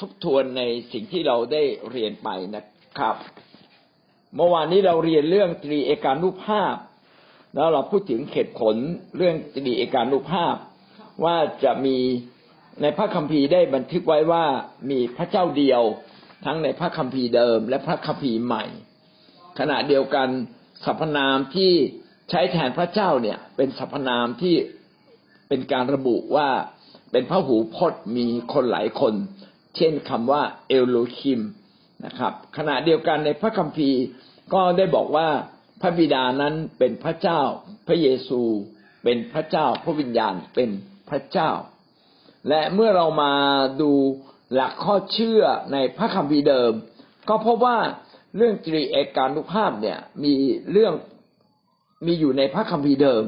ทบทวนในสิ่งที่เราได้เรียนไปนะครับ เมื่อวานนี้เราเรียนเรื่องตรีเอกานุภาพ แล้วเราพูดถึงเหตุผลเรื่องตรีเอกานุภาพ ว่าจะมีในพระคัมภีร์ได้บันทึกไว้ว่ามีพระเจ้าเดียว ทั้งในพระคัมภีร์เดิม และพระคัมภีร์ใหม่ ขณะเดียวกันสรรพนามที่ใช้แทนพระเจ้าเนี่ยเป็นสรรพนามที่เป็นการระบุว่าเป็นพระหูพจน์มีคนหลายคน เช่นคำว่าเอลโลคิมนะครับ ขณะเดียวกันในพระคัมภีร์ก็ได้บอกว่าพระบิดานั้นเป็นพระเจ้า พระเยซูเป็นพระเจ้า พระวิญญาณเป็นพระเจ้า และเมื่อเรามาดูหลักข้อเชื่อในพระคัมภีร์เดิม ก็พบว่าเรื่องตรีเอกานุภาพเนี่ยมีเรื่องมีอยู่ในพระคัมภีร์เดิม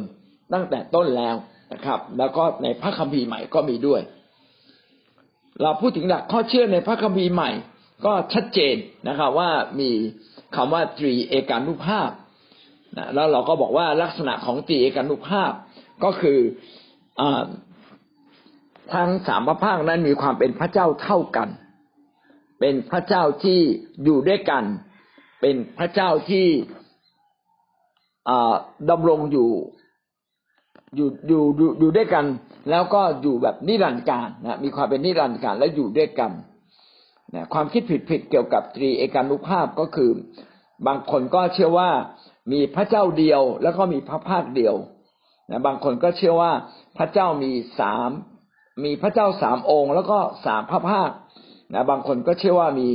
ตั้งแต่ต้นแล้วนะครับ แล้วก็ในพระคัมภีร์ใหม่ก็มีด้วย เราพูดถึงหลักข้อเชื่อในพระคัมภีร์ใหม่ ก็ชัดเจนนะครับว่ามีคำว่าตรีเอกานุภาพนะแล้วเราก็บอกว่าลักษณะของตรีเอกานุภาพก็คืออทั้งสามพระภาคนั้นมีความเป็นพระเจ้าเท่ากัน เป็นพระเจ้าที่อยู่ด้วยกัน เป็นพระเจ้าที่ดำรงอยู่อยู่อยู่อยู่ด้วยกัน แล้วก็อยู่แบบนิรันดร์การนะมีความเป็นนิรันดร์การและอยู่ด้วยกันนะความคิดผิดผิดเกี่ยวกับตรีเอกานุภาพก็คือ บางคนก็เชื่อว่ามีพระเจ้าเดียว แล้วก็มีพระภาคเดียวนะบางคนก็เชื่อว่าพระเจ้ามีสามมีพระเจ้าสามองค์ แล้วก็สามพระภาคนะบางคนก็เชื่อว่ามี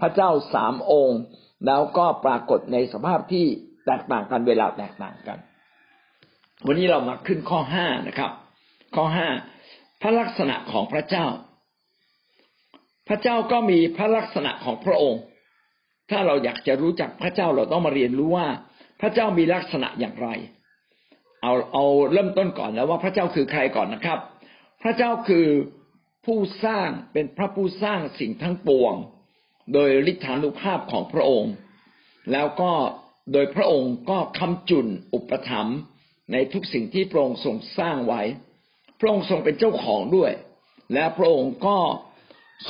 พระเจ้าสามองค์ แล้วก็ปรากฏในสภาพที่แตกต่างกันเวลาแตกต่างกัน วันนี้เรามาขึ้นข้อห้านะครับ ข้อห้าพระลักษณะของพระเจ้า พระเจ้าก็มีพระลักษณะของพระองค์ ถ้าเราอยากจะรู้จักพระเจ้าเราต้องมาเรียนรู้ว่า พระเจ้ามีลักษณะอย่างไร เอาเอาเริ่มต้นก่อนแล้วว่าพระเจ้าคือใครก่อนนะครับ พระเจ้าคือผู้สร้างเป็นพระผู้สร้างสิ่งทั้งปวง โดยฤทธานุภาพของพระองค์ แล้วก็โดยพระองค์ก็คำจุนอุปถัมภ์ในทุกสิ่งที่พระองค์ทรงสร้างไว้ พระองค์ทรงเป็นเจ้าของด้วย และพระองค์ก็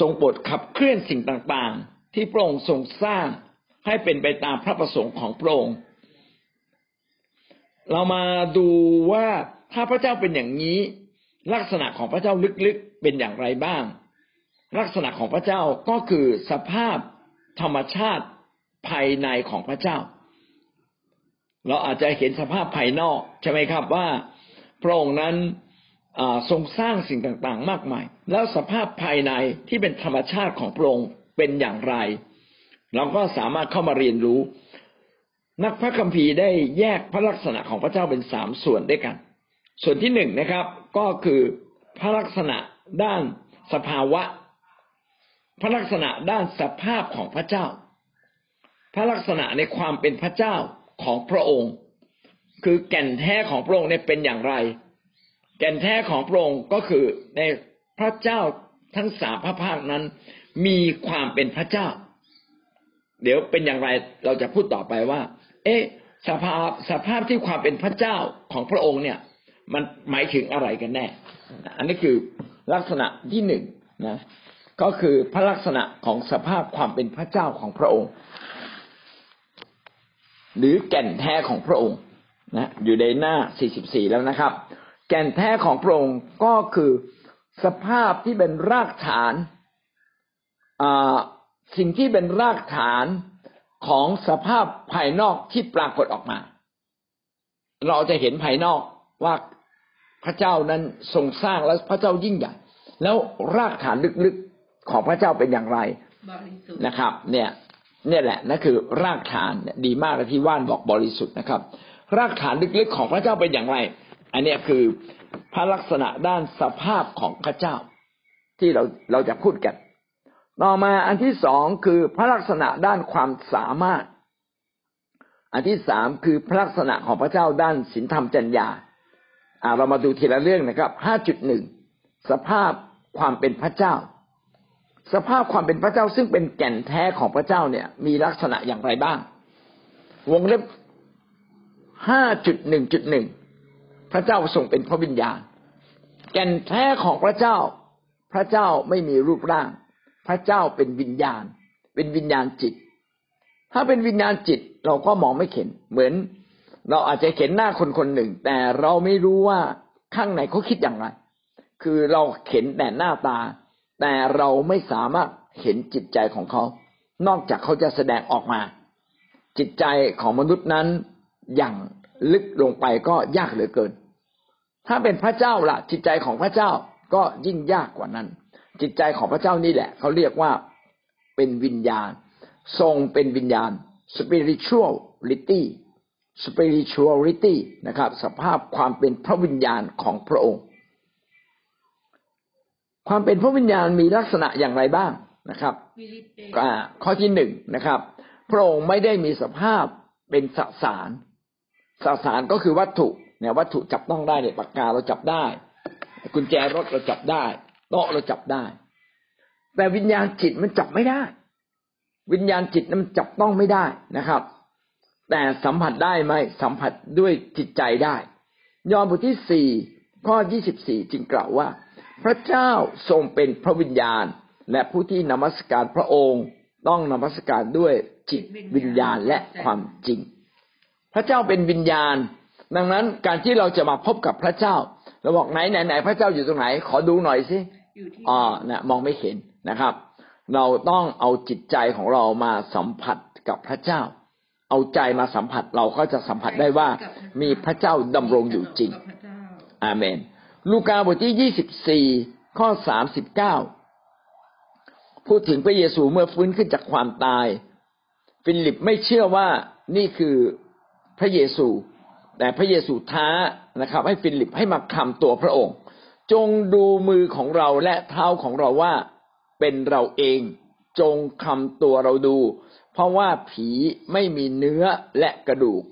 ทรงบทขับเคลื่อนสิ่งต่างๆ ที่พระองค์ทรงสร้างให้เป็นไปตามพระประสงค์ของพระองค์ เรามาดูว่าถ้าพระเจ้าเป็นอย่างนี้ ลักษณะของพระเจ้าลึกๆเป็นอย่างไรบ้าง ลักษณะของพระเจ้าก็คือสภาพธรรมชาติภายในของพระเจ้า เราอาจจะเห็นสภาพภายนอกใช่ไหมครับว่า พระองค์นั้น ทรงสร้างสิ่งต่างๆ มากมาย แล้วสภาพภายในที่เป็นธรรมชาติของพระองค์เป็นอย่างไร เราก็สามารถเข้ามาเรียนรู้ นักพระคัมภีร์ได้แยกพระลักษณะของพระเจ้าเป็นสามส่วนด้วยกัน ส่วนที่หนึ่งนะครับ ก็คือพระลักษณะด้านสภาวะ พระลักษณะด้านสภาพของพระเจ้า พระลักษณะในความเป็นพระเจ้าของพระองค์ คือแก่นแท้ของพระองค์เนี่ยเป็นอย่างไร แก่นแท้ของพระองค์ก็คือในพระเจ้าทั้งสามพระภาคนั้น มีความเป็นพระเจ้า เดี๋ยวเป็นอย่างไรเราจะพูดต่อไปว่า เอ๊ะสภาพสภาพที่ความเป็นพระเจ้าของพระองค์เนี่ย มันหมายถึงอะไรกันแน่ อันนี้คือลักษณะที่หนึ่งนะก็คือพระลักษณะของสภาพความเป็นพระเจ้าของพระองค์ หรือแก่นแท้ของพระองค์นะอยู่ในหน้า 44 แล้วนะครับ แก่นแท้ของพระองค์ก็คือสภาพที่เป็นรากฐานสิ่งที่เป็นรากฐานของสภาพภายนอกที่ปรากฏออกมา เราจะเห็นภายนอกว่าพระเจ้านั้นทรงสร้างแล้วพระเจ้ายิ่งใหญ่ แล้วรากฐานลึกๆของพระเจ้าเป็นอย่างไรนะครับ เนี่ย เนี่ยแหละนั่นคือ รากฐานดีมากเลยที่ว่านบอกบริสุทธิ์นะครับ รากฐานลึกๆของพระเจ้าเป็นอย่างไร อันนี้คือพระลักษณะด้านสภาพของพระเจ้า ที่เราเราจะพูดกัน ต่อมาอันที่สองคือพระลักษณะด้านความสามารถ อันที่สามคือพระลักษณะของพระเจ้าด้านศีลธรรมจัญญาอ่าเรามาดูทีละเรื่องนะครับห้าจุดหนึ่งสภาพความเป็นพระเจ้า สภาพความเป็นพระเจ้าซึ่งเป็นแก่นแท้ของพระเจ้าเนี่ย มีลักษณะอย่างไรบ้าง วงเล็บห้าจุดหนึ่งจุดหนึ่ง พระเจ้าทรงเป็นพระวิญญาณ แก่นแท้ของพระเจ้า พระเจ้าไม่มีรูปร่าง พระเจ้าเป็นวิญญาณ เป็นวิญญาณจิต ถ้าเป็นวิญญาณจิตเราก็มองไม่เห็น เหมือน เราอาจจะเห็นหน้าคนคนหนึ่ง แต่เราไม่รู้ว่าข้างในเขาคิดอย่างไร คือเราเห็นแต่หน้าตา แต่เราไม่สามารถเห็นจิตใจของเขา นอกจากเขาจะแสดงออกมา จิตใจของมนุษย์นั้นอย่าง ลึกลงไปก็ยากเหลือเกิน ถ้าเป็นพระเจ้าล่ะ จิตใจของพระเจ้าก็ยิ่งยากกว่านั้น จิตใจของพระเจ้านี่แหละเขาเรียกว่าเป็นวิญญาณ ทรงเป็นวิญญาณ spirituality spirituality นะครับ สภาพความเป็นพระวิญญาณของพระองค์ ความเป็นพระวิญญาณมีลักษณะอย่างไรบ้างนะครับฟิลิปเปอ่าข้อที่หนึ่งนะครับ พระองค์ไม่ได้มีสภาพเป็นสสาร สสารก็คือวัตถุเนี่ยวัตถุจับต้องได้เนี่ยปากกาเราจับได้ กุญแจรถเราจับได้โต๊ะเราจับได้ แต่วิญญาณจิตมันจับไม่ได้ วิญญาณจิตนั้นมันจับต้องไม่ได้นะครับ แต่สัมผัสได้ไหมสัมผัสด้วยจิตใจได้ ยอห์นบทที่สี่ข้อยี่สิบสี่จึงกล่าวว่า พระเจ้าทรงเป็นพระวิญญาณ และผู้ที่นมัสการพระองค์ต้องนมัสการด้วยจิตวิญญาณและความจริง พระเจ้าเป็นวิญญาณ ดังนั้นการที่เราจะมาพบกับพระเจ้า เราบอกไหนไหนไหนพระเจ้าอยู่ตรงไหน ขอดูหน่อยสิอยู่ที่อ๋อนะมองไม่เห็นนะครับ เราต้องเอาจิตใจของเรามาสัมผัสกับพระเจ้า เอาใจมาสัมผัสเราก็จะสัมผัสได้ว่ามีพระเจ้าดำรงอยู่จริงกับพระเจ้าอาเมน ลูกาบทที่ยี่สิบสี่ข้อสามสิบเก้าพูดถึงพระเยซูเมื่อฟื้นขึ้นจากความตาย ฟิลิปไม่เชื่อว่านี่คือ พระเยซู แต่พระเยซูท้านะครับ ให้ฟิลิปให้มาคำตัวพระองค์ จงดูมือของเราและเท้าของเราว่าเป็นเราเอง จงคำตัวเราดู เพราะว่าผีไม่มีเนื้อและกระดูก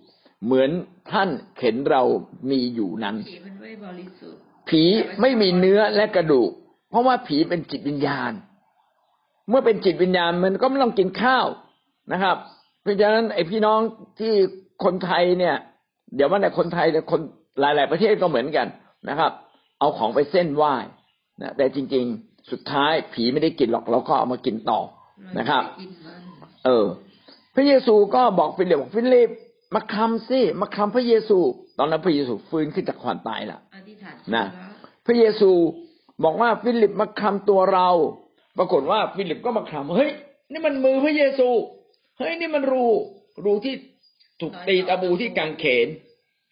เหมือนท่านเห็นเรามีอยู่นั้น ผีไม่บริสุทธิ์ผีไม่มีเนื้อและกระดูก เพราะว่าผีเป็นจิตวิญญาณ เมื่อเป็นจิตวิญญาณมันก็ไม่ต้องกินข้าวนะครับ เพราะฉะนั้นไอ้พี่น้องที่ คนไทยเนี่ย เดี๋ยวว่าแต่คนไทยแต่คนหลาย ๆ ประเทศก็เหมือนกันนะครับ เอาของไปเซ่นไหว้นะแต่จริง ๆ สุดท้ายผีไม่ได้กินหรอกเราก็เอามากินต่อนะครับกินมันเออ พระเยซูก็บอกฟิลิปบอกฟิลิปมาคลำสิมาคลำพระเยซู ตอนนั้นพระเยซูฟื้นขึ้นจากความตายแล้วอธิษฐานนะแล้วพระเยซูบอกว่าฟิลิปมาคลำตัวเรา ปรากฏว่าฟิลิปก็มาคลำเฮ้ยนี่มันมือพระเยซู เฮ้ยนี่มันรูรูที่ ถูกตีตะบูที่กางเขน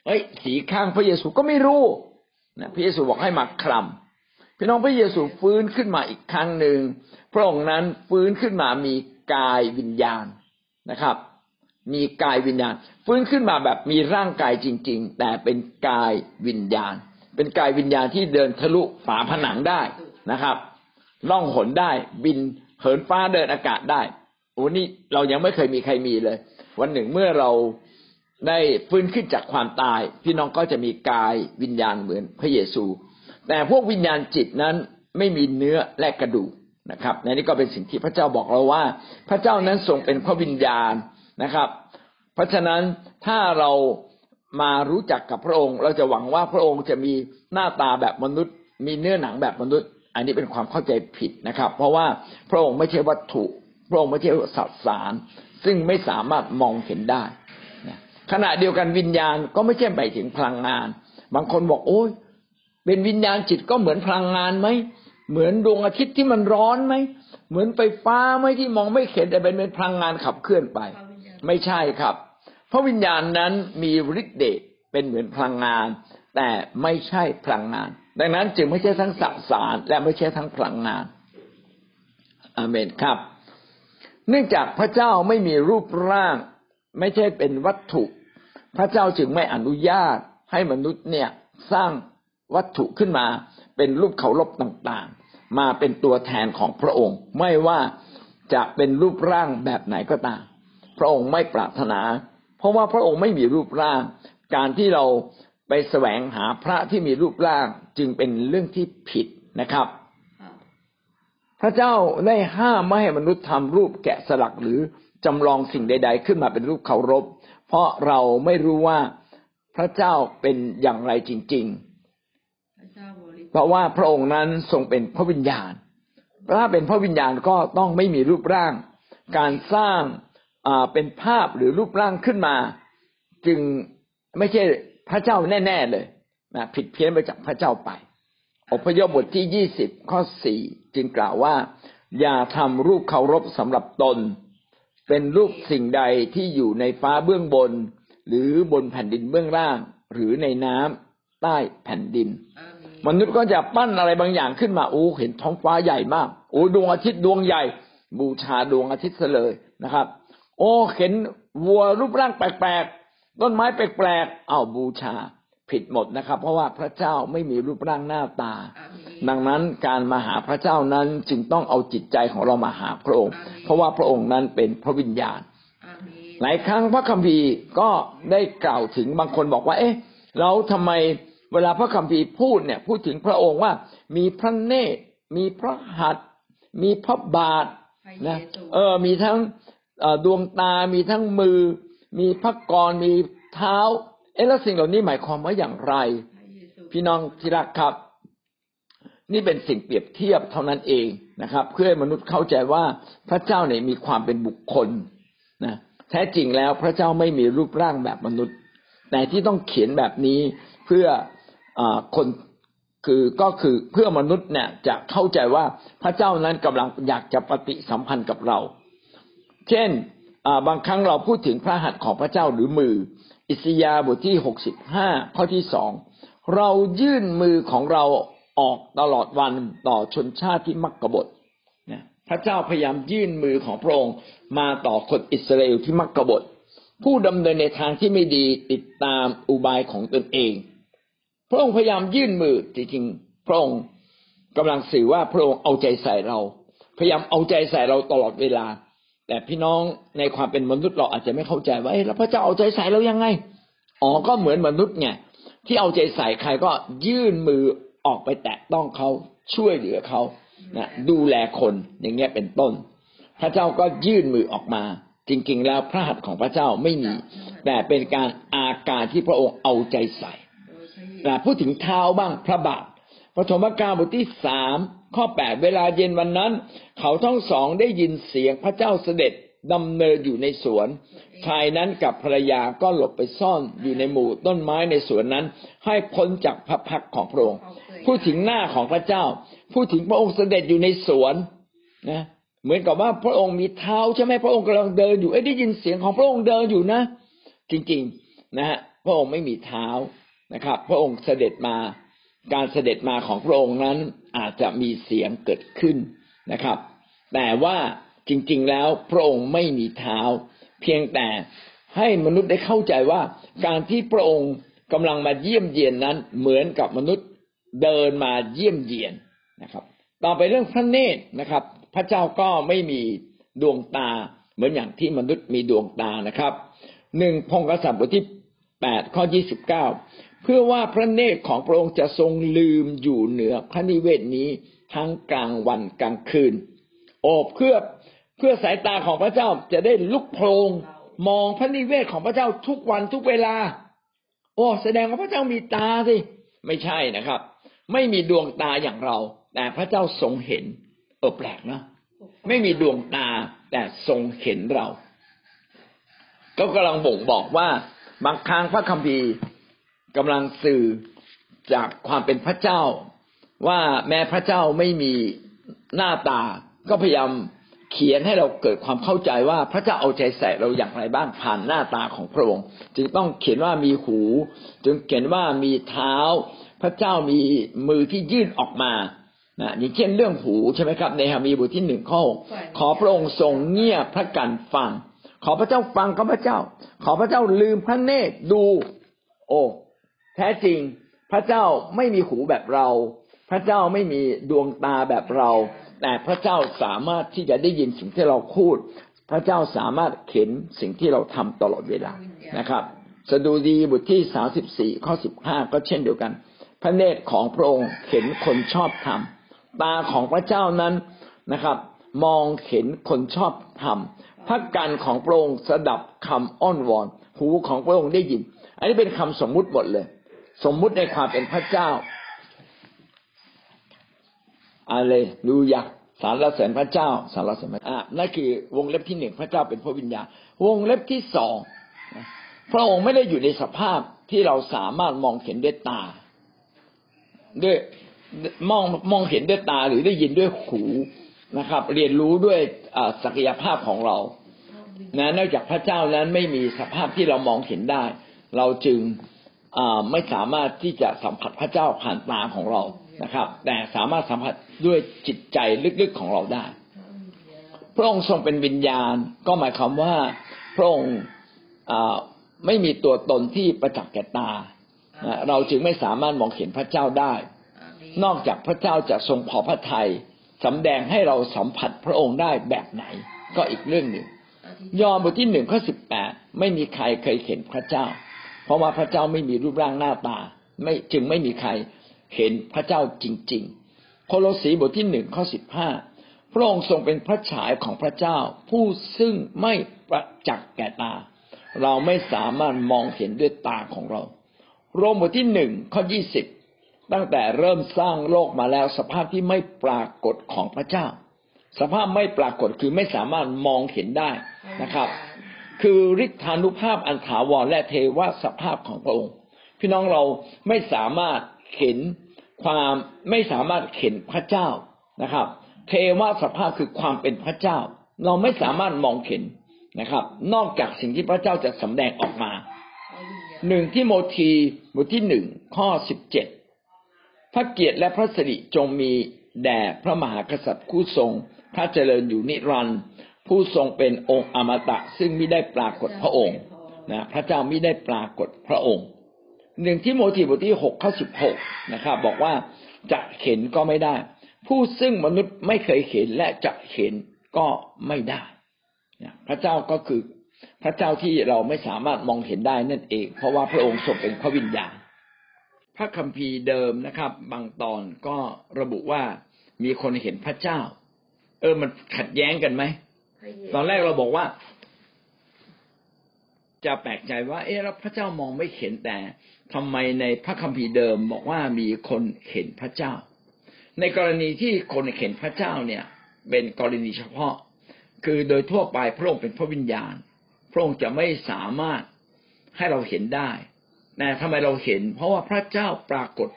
เฮ้ยสีข้างพระเยซูก็ไม่รู้นะพระเยซูบอกให้มาคลำพี่น้องพระเยซูฟื้นขึ้นมาอีกครั้งหนึ่งพระองค์นั้นฟื้นขึ้นมามีกายวิญญาณนะครับ มีกายวิญญาณ ฟื้นขึ้นมาแบบมีร่างกายจริง ๆ แต่เป็นกายวิญญาณ เป็นกายวิญญาณที่เดินทะลุฝาผนังได้นะครับล่องหนได้บินเหินฟ้าเดินอากาศได้โอ้นี่เรายังไม่เคยมีใครมีเลย วันหนึ่งเมื่อเราได้ฟื้นขึ้นจากความตาย พี่น้องก็จะมีกายวิญญาณเหมือนพระเยซู แต่พวกวิญญาณจิตนั้นไม่มีเนื้อและกระดูกนะครับในนี้ก็เป็นสิ่งที่พระเจ้าบอกเราว่า พระเจ้านั้นทรงเป็นพระวิญญาณนะครับ เพราะฉะนั้นถ้าเรามารู้จักกับพระองค์ เราจะหวังว่าพระองค์จะมีหน้าตาแบบมนุษย์ มีเนื้อหนังแบบมนุษย์ อันนี้เป็นความเข้าใจผิดนะครับ เพราะว่าพระองค์ไม่ใช่วัตถุ พระองค์ไม่ใช่สสาร ซึ่งไม่สามารถมองเห็นได้ขณะเดียวกันวิญญาณก็ไม่ใช่หมายถึงพลังงาน บางคนบอกโอ้ยเป็นวิญญาณจิตก็เหมือนพลังงานไหมเหมือนดวงอาทิตย์ที่มันร้อนไหมเหมือนไฟฟ้าไหมที่มองไม่เห็นแต่เป็นเป็นพลังงานขับเคลื่อนไป ไม่ใช่ครับ เพราะวิญญาณนั้นมีฤทธิ์เดชเป็นเหมือนพลังงาน แต่ไม่ใช่พลังงาน ดังนั้นจึงไม่ใช่ทั้งสสารและไม่ใช่ทั้งพลังงานอาเมนครับ เนื่องจากพระเจ้าไม่มีรูปร่าง ไม่ใช่เป็นวัตถุ พระเจ้าจึงไม่อนุญาตให้มนุษย์เนี่ยสร้างวัตถุขึ้นมา เป็นรูปเคารพต่างๆ มาเป็นตัวแทนของพระองค์ ไม่ว่าจะเป็นรูปร่างแบบไหนก็ตามพระองค์ไม่ปรารถนา เพราะว่าพระองค์ไม่มีรูปร่าง การที่เราไปแสวงหาพระที่มีรูปร่างจึงเป็นเรื่องที่ผิดนะครับ พระเจ้าได้ห้ามไม่ให้มนุษย์ทำรูปแกะสลักหรือจำลองสิ่งใด ๆ ขึ้นมาเป็นรูปเคารพ เพราะเราไม่รู้ว่าพระเจ้าเป็นอย่างไรจริง ๆ เพราะว่าพระองค์นั้นทรงเป็นพระวิญญาณถ้าเป็นพระวิญญาณก็ต้องไม่มีรูปร่าง การสร้างเป็นภาพหรือรูปร่างขึ้นมา จึงไม่ใช่พระเจ้าแน่ ๆ เลยนะผิดเพี้ยนไปจากพระเจ้าไป อพยพบทที่ยี่สิบข้อสี่จึงกล่าวว่า อย่าทำรูปเคารพสำหรับตน เป็นรูปสิ่งใดที่อยู่ในฟ้าเบื้องบน หรือบนแผ่นดินเบื้องล่าง หรือในน้ำใต้แผ่นดิน มนุษย์ก็จะปั้นอะไรบางอย่างขึ้นมาโอ้เห็นท้องฟ้าใหญ่มากโอ้ดวงอาทิตย์ดวงใหญ่ บูชาดวงอาทิตย์เลยนะครับ โอ้เห็นวัวรูปร่างแปลกๆต้นไม้แปลกๆเอาบูชา ผิดหมดนะครับ เพราะว่าพระเจ้าไม่มีรูปร่างหน้าตา ดังนั้นการมาหาพระเจ้านั้นจึงต้องเอาจิตใจของเรามาหาพระองค์ เพราะว่าพระองค์นั้นเป็นพระวิญญาณหลายครั้งพระคัมภีร์ก็ได้กล่าวถึงบางคนบอกว่า เอ๊ะ เราทำไมเวลาพระคัมภีร์พูดเนี่ย พูดถึงพระองค์ว่า มีพระเนตร มีพระหัตถ์มีพระบาทนะเออ มีทั้งดวงตา มีทั้งมือ มีพระกรมีเท้า เอแล้วสิ่งเหล่านี้หมายความว่าอย่างไร พี่น้องที่รักครับ นี่เป็นสิ่งเปรียบเทียบเท่านั้นเองนะครับ เพื่อให้มนุษย์เข้าใจว่าพระเจ้าเนี่ยมีความเป็นบุคคลนะแท้จริงแล้วพระเจ้าไม่มีรูปร่างแบบมนุษย์ แต่ที่ต้องเขียนแบบนี้เพื่ออคนคือก็คือเพื่อมนุษย์เนี่ยจะเข้าใจว่าพระเจ้านั้นกำลังอยากจะปฏิสัมพันธ์กับเรา เช่นบางครั้งเราพูดถึงพระหัตถ์ของพระเจ้าหรือมือ อิสยาบทที่หกสิบห้าข้อที่สองเรายื่นมือของเราออกตลอดวันต่อชนชาติที่มักกบฏนะพระเจ้าพยายามยื่นมือของพระองค์มาต่อคนอิสราเอลที่มักกบฏ ผู้ดำเนินในทางที่ไม่ดีติดตามอุบายของตนเอง พระองค์พยายามยื่นมือจริงๆพระองค์กำลังสื่อว่าพระองค์เอาใจใส่เรา พยายามเอาใจใส่เราตลอดเวลา แต่พี่น้องในความเป็นมนุษย์เราอาจจะไม่เข้าใจว่าเอ๊ะแล้วพระเจ้าเอาใจใส่เรายังไงอ๋อก็เหมือนมนุษย์ไงที่เอาใจใส่ใครก็ยื่นมือออกไปแตะต้องเขาช่วยเหลือเขานะดูแลคนอย่างเงี้ยเป็นต้น พระเจ้าก็ยื่นมือออกมา จริง ๆ แล้วพระหัตถ์ของพระเจ้าไม่มี แต่เป็นการอาการที่พระองค์เอาใจใส่พูดถึงเท้าบ้างพระบาทปฐมกาลบทที่สาม ข้อแปดเวลาเย็นวันนั้น เขาทั้งสองได้ยินเสียงพระเจ้าเสด็จดำเนินอยู่ในสวน ชายนั้นกับภรรยาก็หลบไปซ่อนอยู่ในหมู่ต้นไม้ในสวนนั้น ให้พ้นจากพระพักของพระองค์พูดถึงหน้าของพระเจ้า พูดถึงพระองค์เสด็จอยู่ในสวนนะเหมือนกับว่าพระองค์มีเท้าใช่ไหมพระองค์กำลังเดินอยู่เอ้ได้ยินเสียงของพระองค์เดินอยู่นะ จริงๆนะฮะพระองค์ไม่มีเท้านะครับ พระองค์เสด็จมา การเสด็จมาของพระองค์นั้นอาจจะมีเสียงเกิดขึ้นนะครับ แต่ว่าจริง ๆ แล้วพระองค์ไม่มีเท้า เพียงแต่ให้มนุษย์ได้เข้าใจว่าการที่พระองค์กำลังมาเยี่ยมเยียนนั้นเหมือนกับมนุษย์เดินมาเยี่ยมเยียนนะครับ ต่อไปเรื่องพระเนตรนะครับ พระเจ้าก็ไม่มีดวงตาเหมือนอย่างที่มนุษย์มีดวงตานะครับหนึ่งพงกษัตริย์บทที่แปดข้อยี่สิบเก้า พื่อว่าพระเนตรของพระองค์จะทรงลืมอยู่เหนือพระนิเวศนี้ทั้งกลางวันกลางคืน โอบเพื่อเพื่อสายตาของพระเจ้าจะได้ลุกโพลงมองพระนิเวศของพระเจ้าทุกวันทุกเวลา โอ้แสดงว่าพระเจ้ามีตาสิไม่ใช่นะครับ ไม่มีดวงตาอย่างเรา แต่พระเจ้าทรงเห็น เออแปลกนะไม่มีดวงตาแต่ทรงเห็นเรา ก็กำลังบ่งบอกว่าบางครั้งพระคัมภีร์ กำลังสื่อจากความเป็นพระเจ้า ว่าแม้พระเจ้าไม่มีหน้าตา ก็พยายามเขียนให้เราเกิดความเข้าใจว่าพระเจ้าเอาใจใส่เราอย่างไรบ้างผ่านหน้าตาของพระองค์ จึงต้องเขียนว่ามีหู จึงเขียนว่ามีเท้า พระเจ้ามีมือที่ยื่นออกมานะอย่างเช่นเรื่องหูใช่ไหมครับในฮามีบทที่หนึ่งข้อขอพระองค์ทรงเงียบพระกันฟัง ขอพระเจ้าฟังข้าพระเจ้า ขอพระเจ้าลืมพระเนตรดู โอ้ แท้จริงพระเจ้าไม่มีหูแบบเรา พระเจ้าไม่มีดวงตาแบบเรา แต่พระเจ้าสามารถที่จะได้ยินสิ่งที่เราพูด พระเจ้าสามารถเข็นสิ่งที่เราทำตลอดเวลานะครับ สดุดีบทที่สาสิบสี่ข้อสิบห้าก็เช่นเดียวกัน พระเนตรของพระองค์เห็นคนชอบธรรมตาของพระเจ้านั้นนะครับ มองเห็นคนชอบธรรมพระกันของพระองค์สดับคำอ้อนวอน หูของพระองค์ได้ยิน อันนี้เป็นคำสมมุติหมดเลย สมมุติในความเป็นพระเจ้าอะไรลูยาสารเสริญพระเจ้า สารเสริญพระอ่านั่นคือวงเล็บที่หนึ่งพระเจ้าเป็นพระวิญญาณวงเล็บที่สองพระองค์ไม่ได้อยู่ในสภาพที่เราสามารถมองเห็นด้วยตา ด้วยมองมองเห็นด้วยตาหรือได้ยินด้วยหูนะครับ เรียนรู้ด้วยศักยภาพของเรานะนอกจากพระเจ้านั้นไม่มีสภาพที่เรามองเห็นได้ เราจึง ไม่สามารถที่จะสัมผัสพระเจ้าผ่านตาของเรานะครับ แต่สามารถสัมผัสด้วยจิตใจลึกๆของเราได้ พระองค์ทรงเป็นวิญญาณก็หมายความว่าพระองค์ไม่มีตัวตนที่ประจักษ์แก่ตา เราจึงไม่สามารถมองเห็นพระเจ้าได้ นอกจากพระเจ้าจะทรงพอพระทัยสำแดงให้เราสัมผัสพระองค์ได้แบบไหน ก็อีกเรื่องหนึ่ง ยอห์นบทที่หนึ่งข้อสิบแปดไม่มีใครเคยเห็นพระเจ้า เพราะว่าพระเจ้าไม่มีรูปร่างหน้าตา ไม่จึงไม่มีใครเห็นพระเจ้าจริง ๆ โคโลสีบทที่หนึ่งข้อสิบห้าพระองค์ทรงเป็นพระฉายของพระเจ้า ผู้ซึ่งไม่ประจักษ์แก่ตา เราไม่สามารถมองเห็นด้วยตาของเรา โรมบทที่หนึ่งข้อยี่สิบตั้งแต่เริ่มสร้างโลกมาแล้วสภาพที่ไม่ปรากฏของพระเจ้า สภาพไม่ปรากฏคือไม่สามารถมองเห็นได้นะครับ คือฤทธานุภาพอันถาวรและเทวสภาพของพระองค์ พี่น้องเราไม่สามารถเห็นความไม่สามารถเห็นพระเจ้านะครับ เทวสภาพคือความเป็นพระเจ้า เราไม่สามารถมองเห็นนะครับ นอกจากสิ่งที่พระเจ้าจะสำแดงออกมาหนึ่งที่โมทีบทที่หนึ่งข้อสิบเจ็ดพระเกียรติและพระสิริจงมีแด่พระมหากษัตริย์ผู้ทรง พระเจริญอยู่นิรันดร์ ผู้ทรงเป็นองค์อมตะซึ่งไม่ได้ปรากฏพระองค์นะพระเจ้าไม่ได้ปรากฏพระองค์หนึ่งที่โมทีบทที่หกข้อสิบหกนะครับบอกว่าจะเห็นก็ไม่ได้ ผู้ซึ่งมนุษย์ไม่เคยเห็นและจะเห็นก็ไม่ได้พระเจ้าก็คือพระเจ้าที่เราไม่สามารถมองเห็นได้นั่นเอง เพราะว่าพระองค์ทรงเป็นพระวิญญาณพระคัมภีร์เดิมนะครับ บางตอนก็ระบุว่ามีคนเห็นพระเจ้า เออมันขัดแย้งกันไหม ตอนแรกเราบอกว่า จะแปลกใจว่า เออแล้วพระเจ้ามองไม่เห็นแต่ทำไมในพระคัมภีร์เดิมบอกว่ามีคนเห็นพระเจ้า ในกรณีที่คนเห็นพระเจ้าเนี่ย เป็นกรณีเฉพาะ คือโดยทั่วไปพระองค์เป็นพระวิญญาณ พระองค์จะไม่สามารถให้เราเห็นได้นะทำไมเราเห็น เพราะว่าพระเจ้าปรากฏ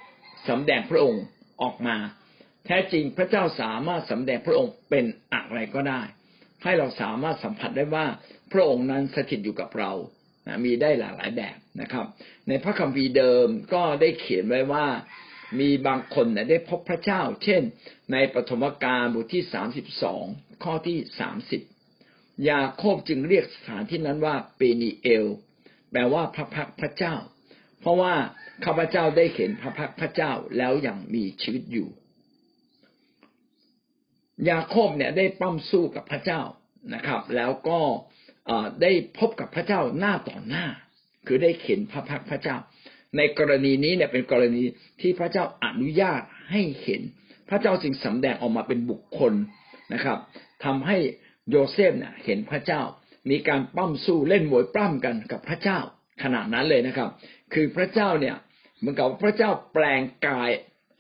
สำแดงพระองค์ออกมา แท้จริงพระเจ้าสามารถสำแดงพระองค์เป็นอะไรก็ได้ ให้เราสามารถสัมผัสได้ว่าพระองค์นั้นสถิตอยู่กับเรานะมีได้หลากหลายแบบนะครับ ในพระคัมภีร์เดิมก็ได้เขียนไว้ว่ามีบางคนนะได้พบพระเจ้า เช่น ในปฐมกาลบทที่สามสิบสองข้อที่สามสิบยาโคบจึงเรียกสถานที่นั้นว่าเปนีเอล แปลว่าพระพักพระเจ้า เพราะว่าข้าพเจ้าได้เห็นพระพักพระเจ้าแล้วยังมีชีวิตอยู่ ยาโคบเนี่ยได้ปล้ำสู้กับพระเจ้านะครับ แล้วก็ได้พบกับพระเจ้าหน้าต่อหน้า คือได้เห็นพระพักตร์พระเจ้า ในกรณีนี้เนี่ยเป็นกรณีที่พระเจ้าอนุญาตให้เห็น พระเจ้าจึงสำแดงออกมาเป็นบุคคลนะครับทำให้โยเซฟเนี่ยเห็นพระเจ้า มีการปล้ำสู้เล่นมวยปล้ำกันกับพระเจ้าขนาดนั้นเลยนะครับ คือพระเจ้าเนี่ยเหมือนกับพระเจ้าแปลงกาย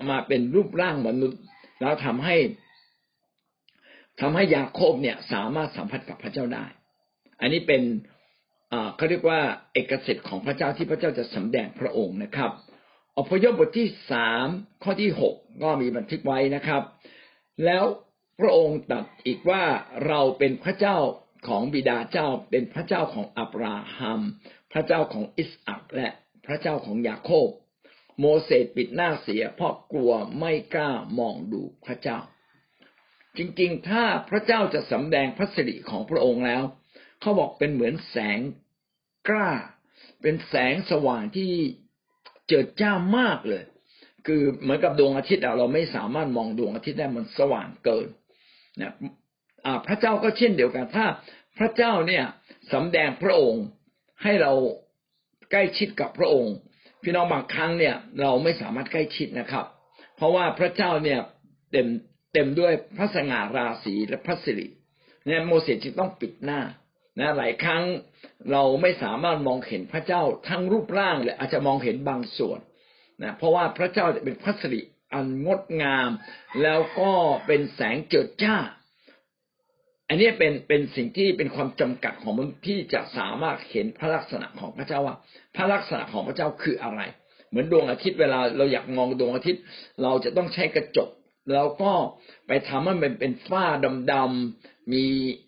มาเป็นรูปร่างมนุษย์ แล้วทำให้ ทำให้ยาโคบเนี่ยสามารถสัมผัสกับพระเจ้าได้ อันนี้เป็นเขาเรียกว่าเอกสิทธิ์ของพระเจ้าที่พระเจ้าจะสำแดงพระองค์นะครับอพยพบทที่สามข้อที่หกก็มีบันทึกไว้นะครับ แล้วพระองค์ตรัสอีกว่าเราเป็นพระเจ้าของบิดาเจ้า เป็นพระเจ้าของอับราฮัม พระเจ้าของอิสอักและพระเจ้าของยาโคบ โมเสสปิดหน้าเสียเพราะกลัวไม่กล้ามองดูพระเจ้า จริงๆ ถ้าพระเจ้าจะสำแดงพระสิริของพระองค์แล้ว เขาบอกเป็นเหมือนแสงกล้า เป็นแสงสว่างที่เจิดจ้ามากเลย คือเหมือนกับดวงอาทิตย์เราไม่สามารถมองดวงอาทิตย์ได้มันสว่างเกินนะพระเจ้าก็เช่นเดียวกัน ถ้าพระเจ้าเนี่ยสำแดงพระองค์ให้เราใกล้ชิดกับพระองค์ พี่น้องบางครั้งเนี่ย เราไม่สามารถใกล้ชิดนะครับ เพราะว่าพระเจ้าเนี่ยเต็ม เต็มด้วยพระสง่าราศีและพระสิริเนี่ยโมเสสจึงต้องปิดหน้านะหลายครั้งเราไม่สามารถมองเห็นพระเจ้าทั้งรูปร่างเลยอาจจะมองเห็นบางส่วนนะเพราะว่าพระเจ้าเป็นพระสิริอันงดงาม แล้วก็เป็นแสงเจิดจ้า อันนี้เป็นเป็นสิ่งที่เป็นความจำกัดของมนุษย์ที่จะสามารถเห็นพระลักษณะของพระเจ้าว่า พระลักษณะของพระเจ้าคืออะไร เหมือนดวงอาทิตย์เวลาเราอยากมองดวงอาทิตย์ เราจะต้องใช้กระจก แล้วก็ไปทำให้มันเป็นฝ้าดำๆมี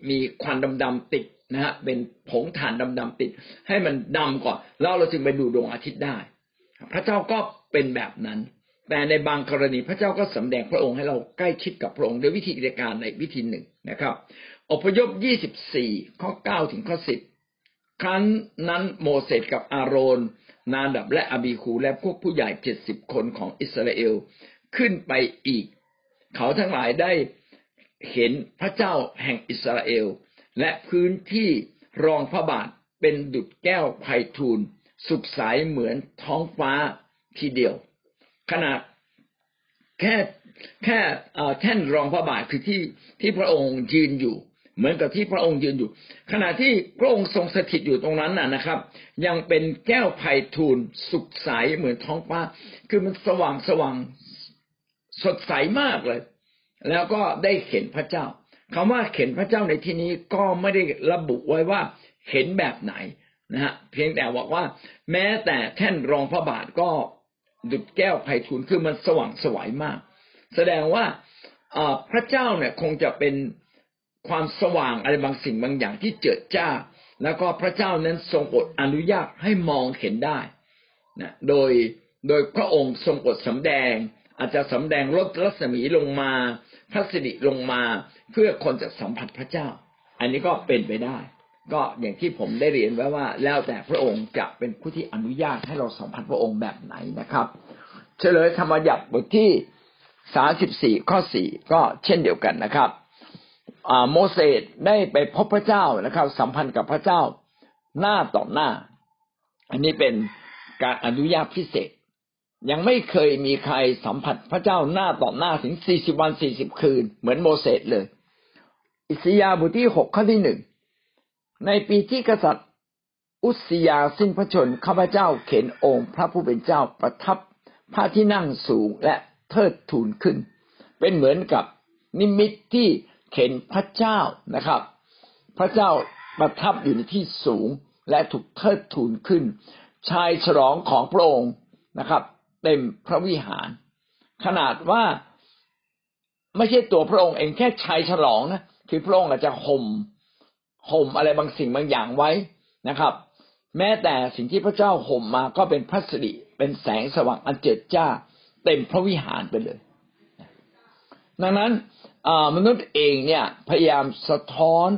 มีควันดำๆติดนะฮะเป็นผงถ่านดำๆติด ให้มันดำก่อนแล้วเราจึงไปดูดวงอาทิตย์ได้ พระเจ้าก็เป็นแบบนั้น แต่ในบางกรณีพระเจ้าก็สำแดงพระองค์ให้เราใกล้ชิดกับพระองค์ด้วยวิธีการในวิธีหนึ่งนะครับ อพยพ 24 ข้อ 9 ถึงข้อ 10 ครั้นนั้นโมเสสกับอาโรน นาดับและอบีคูและพวกผู้ใหญ่ 70 คนของอิสราเอลขึ้นไปอีก เขาทั้งหลายได้เห็นพระเจ้าแห่งอิสราเอล และพื้นที่รองพระบาทเป็นดุจแก้วไพทูลสุขใสเหมือนท้องฟ้าทีเดียว ขนาดแค่แค่แท่นรองพระบาทคือที่ที่พระองค์ยืนอยู่ เหมือนกับที่พระองค์ยืนอยู่ ขณะที่พระองค์ทรงสถิตอยู่ตรงนั้นน่ะนะครับ ยังเป็นแก้วไพทูลสุขใสเหมือนท้องฟ้า คือมันสว่างสว่าง สดใสมากเลย แล้วก็ได้เห็นพระเจ้าคำว่าเห็นพระเจ้าในที่นี้ก็ไม่ได้ระบุไว้ว่าเห็นแบบไหนนะฮะเพียงแต่บอกว่า แม้แต่แท่นรองพระบาทก็ดุจแก้วไพทูลคือมันสว่างสวยมาก แสดงว่าพระเจ้าเนี่ยคงจะเป็นความสว่างอะไรบางสิ่งบางอย่างที่เจิดจ้า แล้วก็พระเจ้านั้นทรงอดอนุญาตให้มองเห็นได้นะโดยโดยพระองค์ทรงอดสำแดง อาจจะสำแดงลดรัศมีลงมาพระสิริลงมาเพื่อคนจะสัมผัสพระเจ้า อันนี้ก็เป็นไปได้ ก็อย่างที่ผมได้เรียนไว้ว่า แล้วแต่พระองค์จะเป็นผู้ที่อนุญาตให้เราสัมผัสพระองค์แบบไหนนะครับ เฉลยธรรมยัติบทที่สาสิบสี่ข้อสี่ก็เช่นเดียวกันนะครับโมเสสได้ไปพบพระเจ้านะครับ สัมพันธ์กับพระเจ้าหน้าต่อหน้า อันนี้เป็นการอนุญาตพิเศษ ยังไม่เคยมีใครสัมผัสพระเจ้าหน้าต่อหน้าถึงสี่สิบวันสี่สิบคืน เหมือนโมเสสเลย อิสยาบทที่หกข้อที่หนึ่งในปีที่กษัตริย์อุสยาสิ้นพระชนข้าพเจ้าเข็นองค์ พระผู้เป็นเจ้าประทับพระที่นั่งสูงและเทิดทูนขึ้น เป็นเหมือนกับนิมิตที่เข็นพระเจ้านะครับ พระเจ้าประทับอยู่ในที่สูงและถูกเทิดทูนขึ้น ชายฉลองของพระองค์นะครับ เต็มพระวิหาร ขนาดว่าไม่ใช่ตัวพระองค์เองแค่ชายฉลองนะคือพระองค์อาจจะห่มห่มอะไรบางสิ่งบางอย่างไว้นะครับ แม้แต่สิ่งที่พระเจ้าห่มมาก็เป็นพระสิริเป็นแสงสว่างอันเจิดจ้า เต็มพระวิหารไปเลย ดังนั้นมนุษย์เองเนี่ยพยายามสะท้อน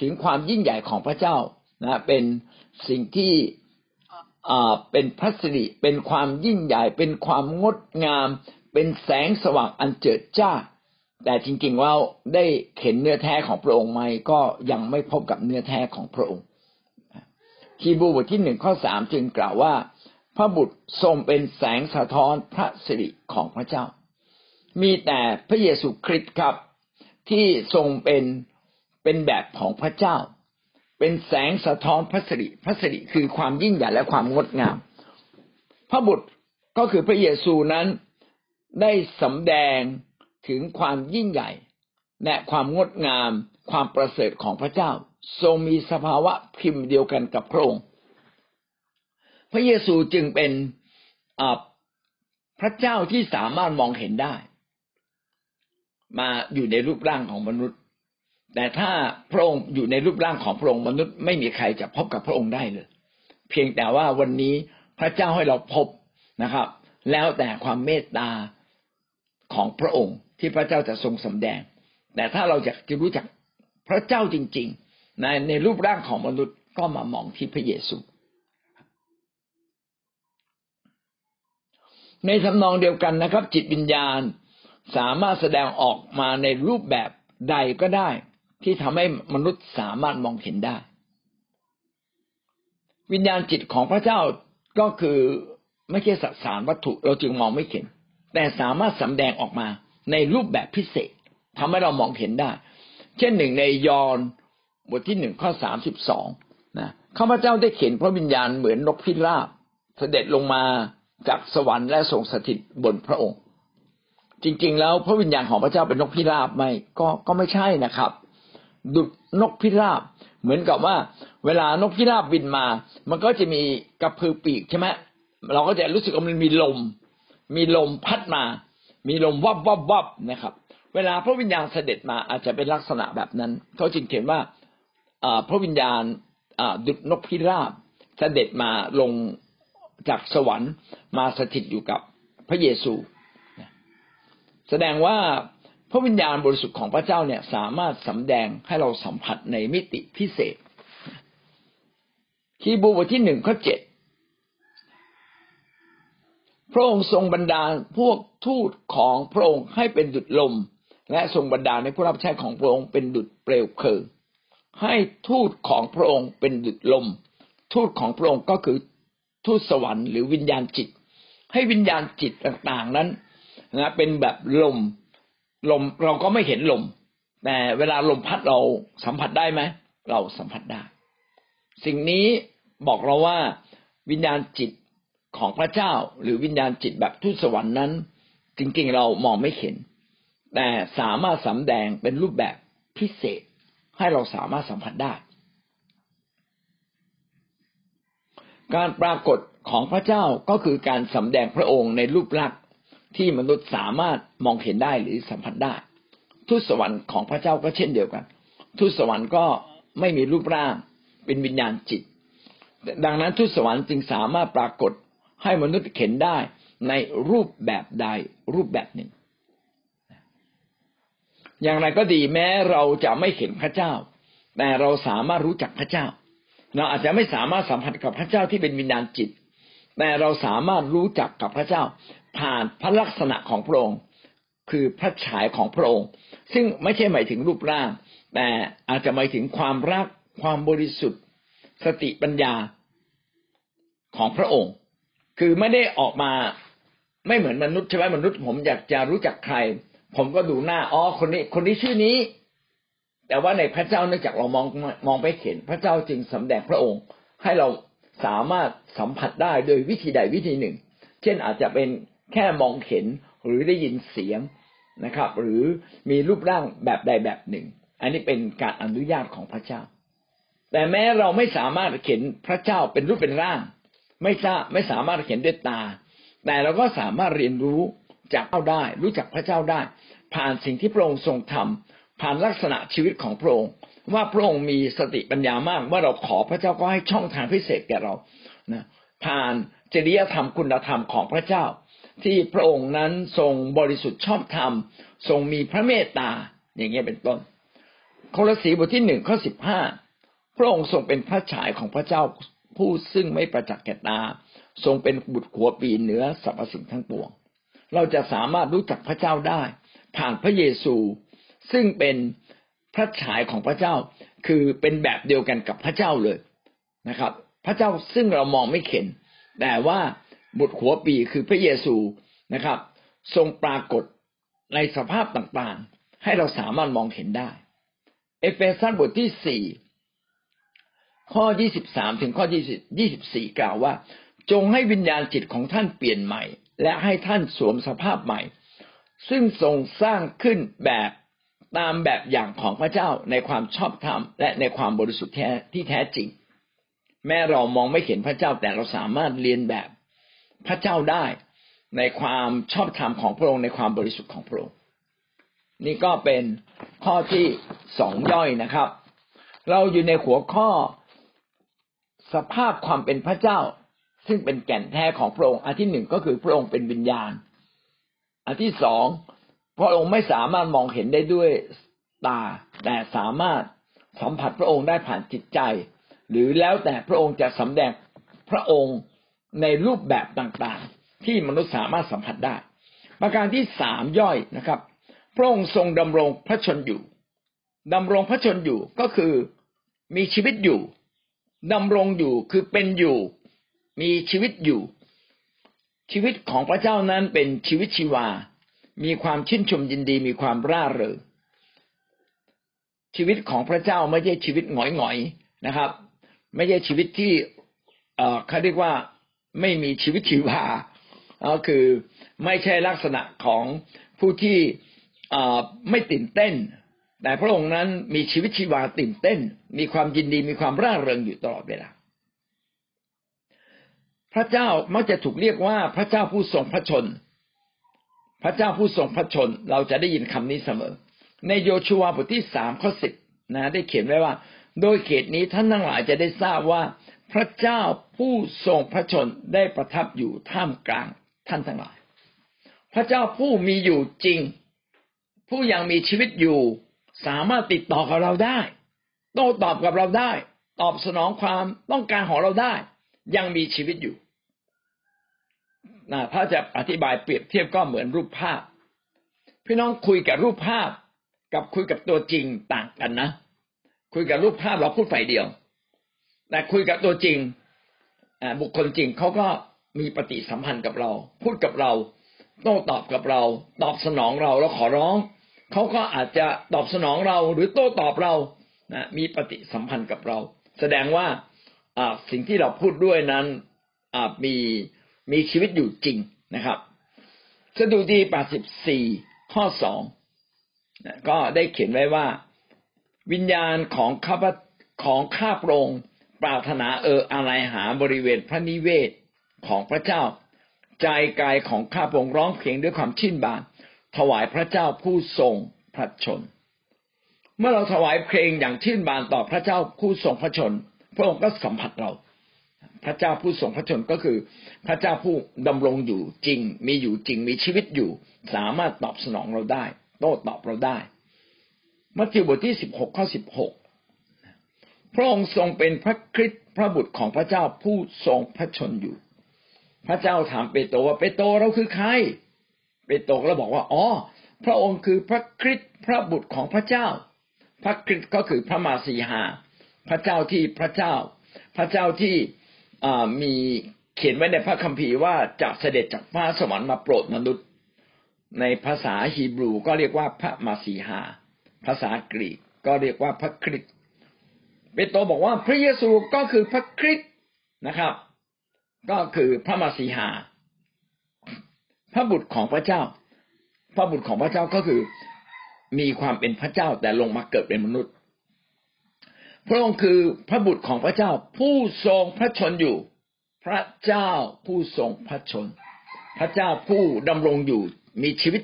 ถึงความยิ่งใหญ่ของพระเจ้านะเป็นสิ่งที่ เป็นพระสิริเป็นความยิ่งใหญ่ เป็นความงดงาม เป็นแสงสว่างอันเจิดจ้า แต่จริงๆว่าได้เห็นเนื้อแท้ของพระองค์ไหมก็ยังไม่พบกับเนื้อแท้ของพระองค์ฮีบูบทที่หนึ่งข้อสามจึงกล่าวว่า พระบุตรทรงเป็นแสงสะท้อนพระสิริของพระเจ้า มีแต่พระเยซูคริสต์ครับที่ทรงเป็นเป็นแบบของพระเจ้า เป็นแสงสะท้อนพระสิริพระสิริคือความยิ่งใหญ่และความงดงาม พระบุตรก็คือพระเยซูนั้นได้สำแดงถึงความยิ่งใหญ่ และความงดงาม ความประเสริฐของพระเจ้า ทรงมีสภาวะพิมพ์เดียวกันกับพระองค์พระเยซูจึงเป็นพระเจ้าที่สามารถมองเห็นได้ มาอยู่ในรูปร่างของมนุษย์ แต่ถ้าพระองค์อยู่ในรูปร่างของพระองค์มนุษย์ไม่มีใครจะพบกับพระองค์ได้เลย เพียงแต่ว่าวันนี้พระเจ้าให้เราพบนะครับ แล้วแต่ความเมตตาของพระองค์ที่พระเจ้าจะทรงสำแดง แต่ถ้าเราอยากจะรู้จักพระเจ้าจริง ๆ ในในรูปร่างของมนุษย์ก็มามองที่พระเยซูในทำนองเดียวกันนะครับ จิตวิญญาณสามารถแสดงออกมาในรูปแบบใดก็ได้ ที่ทำให้มนุษย์สามารถมองเห็นได้ วิญญาณจิตของพระเจ้าก็คือไม่ใช่สสารวัตถุเราจึงมองไม่เห็น แต่สามารถสำแดงออกมาในรูปแบบพิเศษทำให้เรามองเห็นได้ เช่นหนึ่งในยอห์นบทที่หนึ่งข้อสามสิบสองนะข้าพเจ้าได้เห็นพระวิญญาณเหมือนนกพิราบเสด็จลงมาจากสวรรค์และทรงสถิตบนพระองค์ จริง ๆ แล้วพระวิญญาณของพระเจ้าเป็นนกพิราบไหมก็ก็ไม่ใช่นะครับ ดุจนกพิราบ เหมือนกับว่า เวลานกพิราบบินมา มันก็จะมีกระพือปีกใช่ไหมเราก็จะรู้สึกว่ามันมีลม มีลมพัดมา มีลมวับวับวับนะครับ เวลาพระวิญญาณเสด็จมาอาจจะเป็นลักษณะแบบนั้น เขาจึงเขียนว่าพระวิญญาณดุจนกพิราบเสด็จมาลงจากสวรรค์มาสถิตอยู่กับพระเยซู แสดงว่า พระวิญญาณบริสุทธิ์ของพระเจ้าเนี่ยสามารถสำแดงให้เราสัมผัสในมิติพิเศษคีบูบทที่หนึ่งข้อเจ็ดพระองค์ทรงบันดาพวกทูตของพระองค์ให้เป็นดุจลม และทรงบันดาในผู้รับใช้ของพระองค์เป็นดุจเปลวเพลิงให้ทูตของพระองค์เป็นดุจลม ทูตของพระองค์ก็คือทูตสวรรค์หรือวิญญาณจิต ให้วิญญาณจิตต่างๆนั้นนะเป็นแบบลม ลมเราก็ไม่เห็นลม แต่เวลาลมพัดเราสัมผัสได้ไหมเราสัมผัสได้ สิ่งนี้บอกเราว่าวิญญาณจิตของพระเจ้า หรือวิญญาณจิตแบบทูตสวรรค์นั้น จริงๆเรามองไม่เห็น แต่สามารถสำแดงเป็นรูปแบบพิเศษให้เราสามารถสัมผัสได้ การปรากฏของพระเจ้าก็คือการสำแดงพระองค์ในรูปลักษณ์ ที่มนุษย์สามารถมองเห็นได้หรือสัมผัสได้ ทูตสวรรค์ของพระเจ้าก็เช่นเดียวกัน ทูตสวรรค์ก็ไม่มีรูปร่าง เป็นวิญญาณจิต ดังนั้นทูตสวรรค์จึงสามารถปรากฏให้มนุษย์เห็นได้ในรูปแบบใดรูปแบบหนึ่ง อย่างไรก็ดีแม้เราจะไม่เห็นพระเจ้า แต่เราสามารถรู้จักพระเจ้า เราอาจจะไม่สามารถสัมผัสกับพระเจ้าที่เป็นวิญญาณจิต แต่เราสามารถรู้จักกับพระเจ้า ผ่านพระลักษณะของพระองค์คือพระฉายของพระองค์ ซึ่งไม่ใช่หมายถึงรูปร่าง แต่อาจจะหมายถึงความรักความบริสุทธิ์ สติปัญญาของพระองค์ คือไม่ได้ออกมาไม่เหมือนมนุษย์ใช่ไหมมนุษย์ ผมอยากจะรู้จักใคร ผมก็ดูหน้าอ๋อคนนี้ คนนี้ชื่อนี้ แต่ว่าในพระเจ้าเนื่องจากเรามองมองไปเห็น พระเจ้าจึงสำแดงพระองค์ ให้เราสามารถสัมผัสได้โดยวิธีใดวิธีหนึ่ง เช่นอาจจะเป็น แค่มองเห็นหรือได้ยินเสียงนะครับ หรือมีรูปร่างแบบใดแบบหนึ่ง อันนี้เป็นการอนุญาตของพระเจ้า แต่แม้เราไม่สามารถเห็นพระเจ้าเป็นรูปเป็นร่าง ไม่ทราบไม่สามารถเห็นด้วยตา แต่เราก็สามารถเรียนรู้จากเจ้าได้ รู้จักพระเจ้าได้ ผ่านสิ่งที่พระองค์ทรงทำผ่านลักษณะชีวิตของพระองค์ ว่าพระองค์มีสติปัญญามากว่าเราขอพระเจ้าก็ให้ช่องทางพิเศษแก่เรานะผ่านจริยธรรมคุณธรรมของพระเจ้า ที่พระองค์นั้นทรงบริสุทธิ์ชอบธรรม ทรงมีพระเมตตา อย่างเงี้ยเป็นต้นโคลสีบทที่หนึ่งข้อสิบห้าพระองค์ทรงเป็นพระฉายของพระเจ้าผู้ซึ่งไม่ประจักษ์แก่ตา ทรงเป็นบุตรขัวปีเหนือสรรพสิ่งทั้งปวง เราจะสามารถรู้จักพระเจ้าได้ ผ่านพระเยซู ซึ่งเป็นพระฉายของพระเจ้าคือเป็นแบบเดียวกันกับพระเจ้าเลยนะครับ พระเจ้าซึ่งเรามองไม่เห็นแต่ว่า บุตรหัวปีคือพระเยซูนะครับ ทรงปรากฏในสภาพต่างๆ ให้เราสามารถมองเห็นได้ เอเฟซัสบทที่สี่ข้อยี่สิบสามถึงข้อยี่สิบสี่กล่าวว่า จงให้วิญญาณจิตของท่านเปลี่ยนใหม่ และให้ท่านสวมสภาพใหม่ ซึ่งทรงสร้างขึ้นแบบตามแบบอย่างของพระเจ้าในความชอบธรรมและในความบริสุทธิ์แท้ที่แท้จริง แม้เรามองไม่เห็นพระเจ้าแต่เราสามารถเรียนแบบ พระเจ้าได้ในความชอบธรรมของพระองค์ในความบริสุทธิ์ของพระองค์นี่ก็เป็นข้อที่สองย่อยนะครับ เราอยู่ในหัวข้อสภาพความเป็นพระเจ้า ซึ่งเป็นแก่นแท้ของพระองค์อันที่หนึ่งก็คือพระองค์เป็นวิญญาณ อันที่สองพระองค์ไม่สามารถมองเห็นได้ด้วยตา แต่สามารถสัมผัสพระองค์ได้ผ่านจิตใจ หรือแล้วแต่พระองค์จะสำแดงพระองค์ ในรูปแบบต่างๆ ที่มนุษย์สามารถสัมผัสได้ ประการที่สามย่อยนะครับ พระองค์ทรงดำรงพระชนอยู่ดำรงพระชนอยู่ก็คือมีชีวิตอยู่ดำรงอยู่คือเป็นอยู่ มีชีวิตอยู่ ชีวิตของพระเจ้านั้นเป็นชีวิตชีวา มีความชื่นชมยินดีมีความร่าเริงชีวิตของพระเจ้าไม่ใช่ชีวิตหงอยๆนะครับ ไม่ใช่ชีวิตที่เอ่อเขาเรียกว่า ไม่มีชีวิตชีวาก็คือไม่ใช่ลักษณะของผู้ที่ไม่ตื่นเต้น แต่พระองค์นั้นมีชีวิตชีวาตื่นเต้น มีความยินดีมีความร่าเริงอยู่ตลอดเวลาพระเจ้ามักจะถูกเรียกว่าพระเจ้าผู้ทรงพระชน พระเจ้าผู้ทรงพระชน เราจะได้ยินคำนี้เสมอ ในโยชูวาบทที่สามข้อสิบนะ ได้เขียนไว้ว่า โดยเขตนี้ท่านทั้งหลายจะได้ทราบว่า พระเจ้าผู้ทรงพระชนได้ประทับอยู่ท่ามกลางท่านทั้งหลาย พระเจ้าผู้มีอยู่จริง ผู้ยังมีชีวิตอยู่ สามารถติดต่อกับเราได้โต้ตอบกับเราได้ ตอบสนองความต้องการของเราได้ ยังมีชีวิตอยู่นะถ้าจะอธิบายเปรียบเทียบก็เหมือนรูปภาพ พี่น้องคุยกับรูปภาพ กับคุยกับตัวจริงต่างกันนะ คุยกับรูปภาพเราพูดฝ่ายเดียว แต่คุยกับตัวจริงบุคคลจริงเขาก็มีปฏิสัมพันธ์กับเรา พูดกับเราโต้ตอบกับเรา ตอบสนองเราแล้วขอร้องเขาก็อาจจะตอบสนองเราหรือโต้ตอบเรานะมีปฏิสัมพันธ์กับเรา แสดงว่าสิ่งที่เราพูดด้วยนั้นมีมีชีวิตอยู่จริงนะครับสดุดี84ข้อสองก็ได้เขียนไว้ว่า วิญญาณของข้าพของข้าพระองค์ ปรารถนาเอออะไรหาบริเวณพระนิเวศของพระเจ้า ใจกายของข้าพงร้องเพลงด้วยความชื่นบาน ถวายพระเจ้าผู้ทรงพระชน เมื่อเราถวายเพลงอย่างชื่นบานต่อพระเจ้าผู้ทรงพระชน พระองค์ก็สัมผัสเรา พระเจ้าผู้ทรงพระชนก็คือ พระเจ้าผู้ดำรงอยู่จริง มีอยู่จริงมีชีวิตอยู่ สามารถตอบสนองเราได้ โต้ตอบเราได้มัทธิวบทที่สิบหกข้อสิบหก พระองค์ทรงเป็นพระคริสต์พระบุตรของพระเจ้าผู้ทรงพระชนอยู่ พระเจ้าถามเปโตรว่าเปโตรเราคือใคร เปโตรก็บอกว่าอ๋อพระองค์คือพระคริสต์พระบุตรของพระเจ้า พระคริสต์ก็คือพระมาสีหา พระเจ้าที่พระเจ้า พระเจ้าที่มีเขียนไว้ในพระคัมภีร์ว่าจะเสด็จจากฟ้าสวรรค์มาโปรดมนุษย์ ในภาษาฮีบรูก็เรียกว่าพระมาสีหา ภาษากรีกก็เรียกว่าพระคริสต์ เปโตรบอกว่าพระเยซูก็คือพระคริสต์นะครับ ก็คือพระมาสีหา พระบุตรของพระเจ้า พระบุตรของพระเจ้าก็คือมีความเป็นพระเจ้าแต่ลงมาเกิดเป็นมนุษย์ พระองค์คือพระบุตรของพระเจ้า ผู้ทรงพระชนอยู่ พระเจ้าผู้ทรงพระชน พระเจ้าผู้ดำรงอยู่มีชีวิต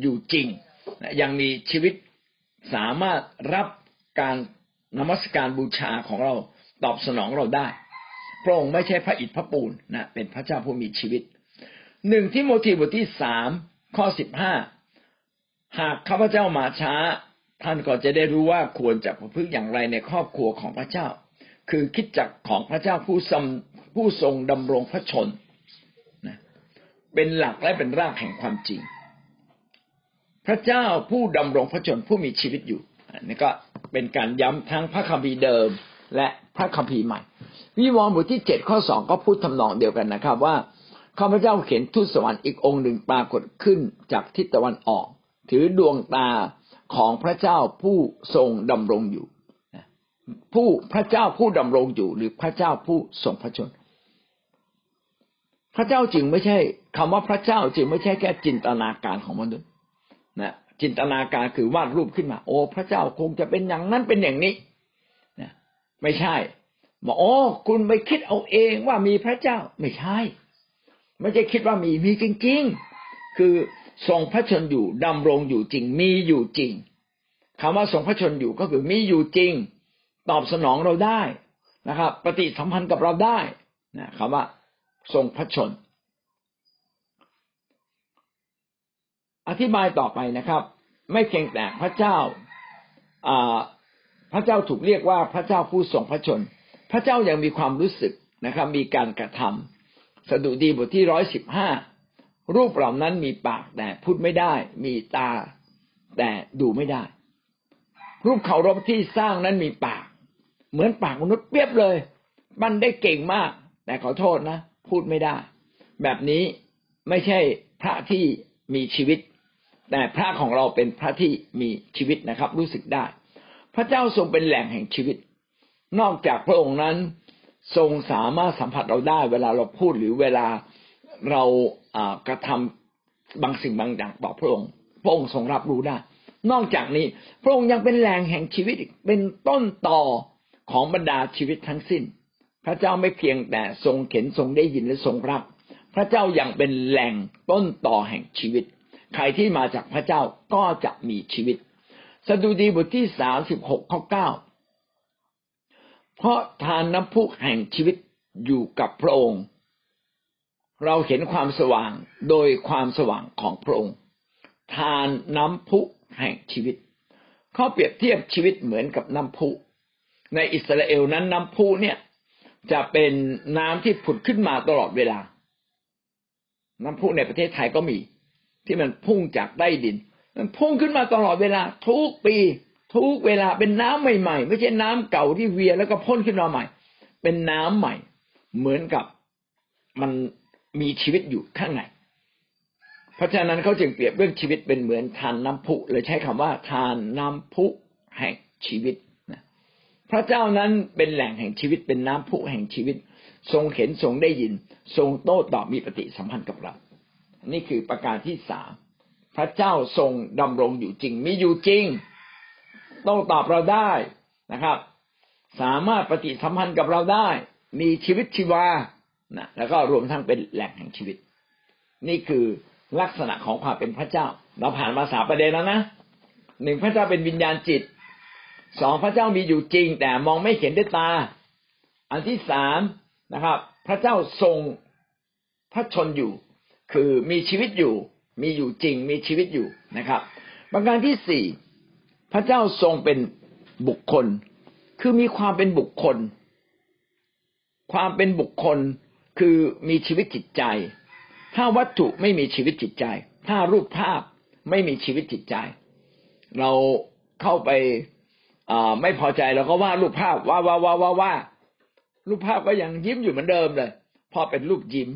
อยู่จริงยังมีชีวิตสามารถรับการ นมัสการบูชาของเราตอบสนองเราได้ พระองค์ไม่ใช่พระอิฐพระปูนนะเป็นพระเจ้าผู้มีชีวิตหนึ่งที่โมทีบทที่สามข้อสิบห้าหากข้าพเจ้ามาช้า ท่านก็จะได้รู้ว่าควรจะประพฤติอย่างไรในครอบครัวของพระเจ้า คือคิดจักของพระเจ้าผู้ทรงผู้ทรงดำรงพระชนนะเป็นหลักและเป็นรากแห่งความจริง พระเจ้าผู้ดำรงพระชนผู้มีชีวิตอยู่นี่ก็ เป็นการย้ำทั้งพระคัมภีร์เดิมและพระคัมภีร์ใหม่ วิวรณ์บทที่เจ็ดข้อสองก็พูดทำนองเดียวกันนะครับ ว่าข้าพเจ้าเห็นทูตสวรรค์อีกองค์หนึ่งปรากฏขึ้นจากทิศตะวันออก ถือดวงตาของพระเจ้าผู้ทรงดำรงอยู่ผู้พระเจ้าผู้ดำรงอยู่ หรือพระเจ้าผู้ทรงพระชน พระเจ้าจึงไม่ใช่คำว่าพระเจ้าจึงไม่ใช่แค่จินตนาการของมนุษย์นะ จินตนาการคือวาดรูปขึ้นมา โอ้ พระเจ้าคงจะเป็นอย่างนั้นเป็นอย่างนี้นะไม่ใช่บอกโอ้คุณไปคิดเอาเองว่ามีพระเจ้าไม่ใช่ ไม่ใช่คิดว่ามีมีจริง ๆ คือทรงพระชนอยู่ดำรงอยู่จริง มีอยู่จริงคำว่าทรงพระชนอยู่ก็คือมีอยู่จริง ตอบสนองเราได้นะครับ ปฏิสัมพันธ์กับเราได้นะคำว่าทรงพระชน อธิบายต่อไปนะครับ ไม่เพียงแต่พระเจ้าพระเจ้าถูกเรียกว่าพระเจ้าผู้ทรงพระชน พระเจ้ายังมีความรู้สึกนะครับ มีการกระทำสดุดีบทที่ร้อยสิบห้ารูปเหล่านั้นมีปากแต่พูดไม่ได้ มีตาแต่ดูไม่ได้ รูปเคารพที่สร้างนั้นมีปาก เหมือนปากมนุษย์เปียบเลย มันได้เก่งมาก แต่ขอโทษนะ พูดไม่ได้ แบบนี้ไม่ใช่พระที่มีชีวิต แต่พระของเราเป็นพระที่มีชีวิตนะครับ รู้สึกได้ พระเจ้าทรงเป็นแหล่งแห่งชีวิต นอกจากพระองค์นั้น ทรงสามารถสัมผัสเราได้ เวลาเราพูดหรือเวลาเรากระทำบางสิ่งบางอย่างต่อพระองค์ พระองค์ทรงรับรู้ได้ นอกจากนี้พระองค์ยังเป็นแหล่งแห่งชีวิตเป็นต้นต่อของบรรดาชีวิตทั้งสิ้น พระเจ้าไม่เพียงแต่ทรงเข็นทรงได้ยินและทรงรับ พระเจ้ายัางเป็นแหล่งต้นต่อแห่งชีวิต ใครที่มาจากพระเจ้าก็จะมีชีวิต สดุดีบทที่สามสิบหกข้อเก้าเพราะทานน้ำพุแห่งชีวิตอยู่กับพระองค์ เราเห็นความสว่างโดยความสว่างของพระองค์ ทานน้ำพุแห่งชีวิตเขาเปรียบเทียบชีวิตเหมือนกับน้ำพุ ในอิสราเอลนั้นน้ำพุเนี่ยจะเป็นน้ำที่ผุดขึ้นมาตลอดเวลา น้ำพุในประเทศไทยก็มี ที่มันพุ่งจากใต้ดิน มันพุ่งขึ้นมาตลอดเวลาทุกปี ทุกเวลาเป็นน้ำใหม่ๆ ไม่ใช่น้ำเก่าที่เวียแล้วก็พ่นขึ้นมาใหม่ เป็นน้ำใหม่ เหมือนกับมันมีชีวิตอยู่ข้างในเพราะฉะนั้นเขาจึงเปรียบเรื่องชีวิตเป็นเหมือนทานน้ำพุเลยใช้คำว่าทานน้ำพุแห่งชีวิตนะพระเจ้านั้นเป็นแหล่งแห่งชีวิตเป็นน้ำพุแห่งชีวิต ทรงเห็นทรงได้ยิน ทรงโต้ตอบมีปฏิสัมพันธ์กับเรา นี่คือประการที่สามพระเจ้าทรงดำรงอยู่จริง มีอยู่จริง ต้องตอบเราได้นะครับ สามารถปฏิสัมพันธ์กับเราได้ มีชีวิตชีวานะแล้วก็รวมทั้งเป็นแหล่งแห่งชีวิต นี่คือลักษณะของความเป็นพระเจ้า เราผ่านมาสาประเด็นแล้วนะหนึ่งพระเจ้าเป็นวิญญาณจิตสองพระเจ้ามีอยู่จริง แต่มองไม่เห็นด้วยตา อันที่สามนะครับ พระเจ้าทรงพระชนอยู่ คือมีชีวิตอยู่ มีอยู่จริง มีชีวิตอยู่นะครับ ประการที่สี่พระเจ้าทรงเป็นบุคคล คือมีความเป็นบุคคล ความเป็นบุคคลคือมีชีวิตจิตใจ ถ้าวัตถุไม่มีชีวิตจิตใจ ถ้ารูปภาพไม่มีชีวิตจิตใจ เราเข้าไปไม่พอใจเราก็ว่ารูปภาพว่าว่าว่าว่าว่ารูปภาพก็ยังยิ้มอยู่เหมือนเดิมเลย พอเป็นรูปยิ้ม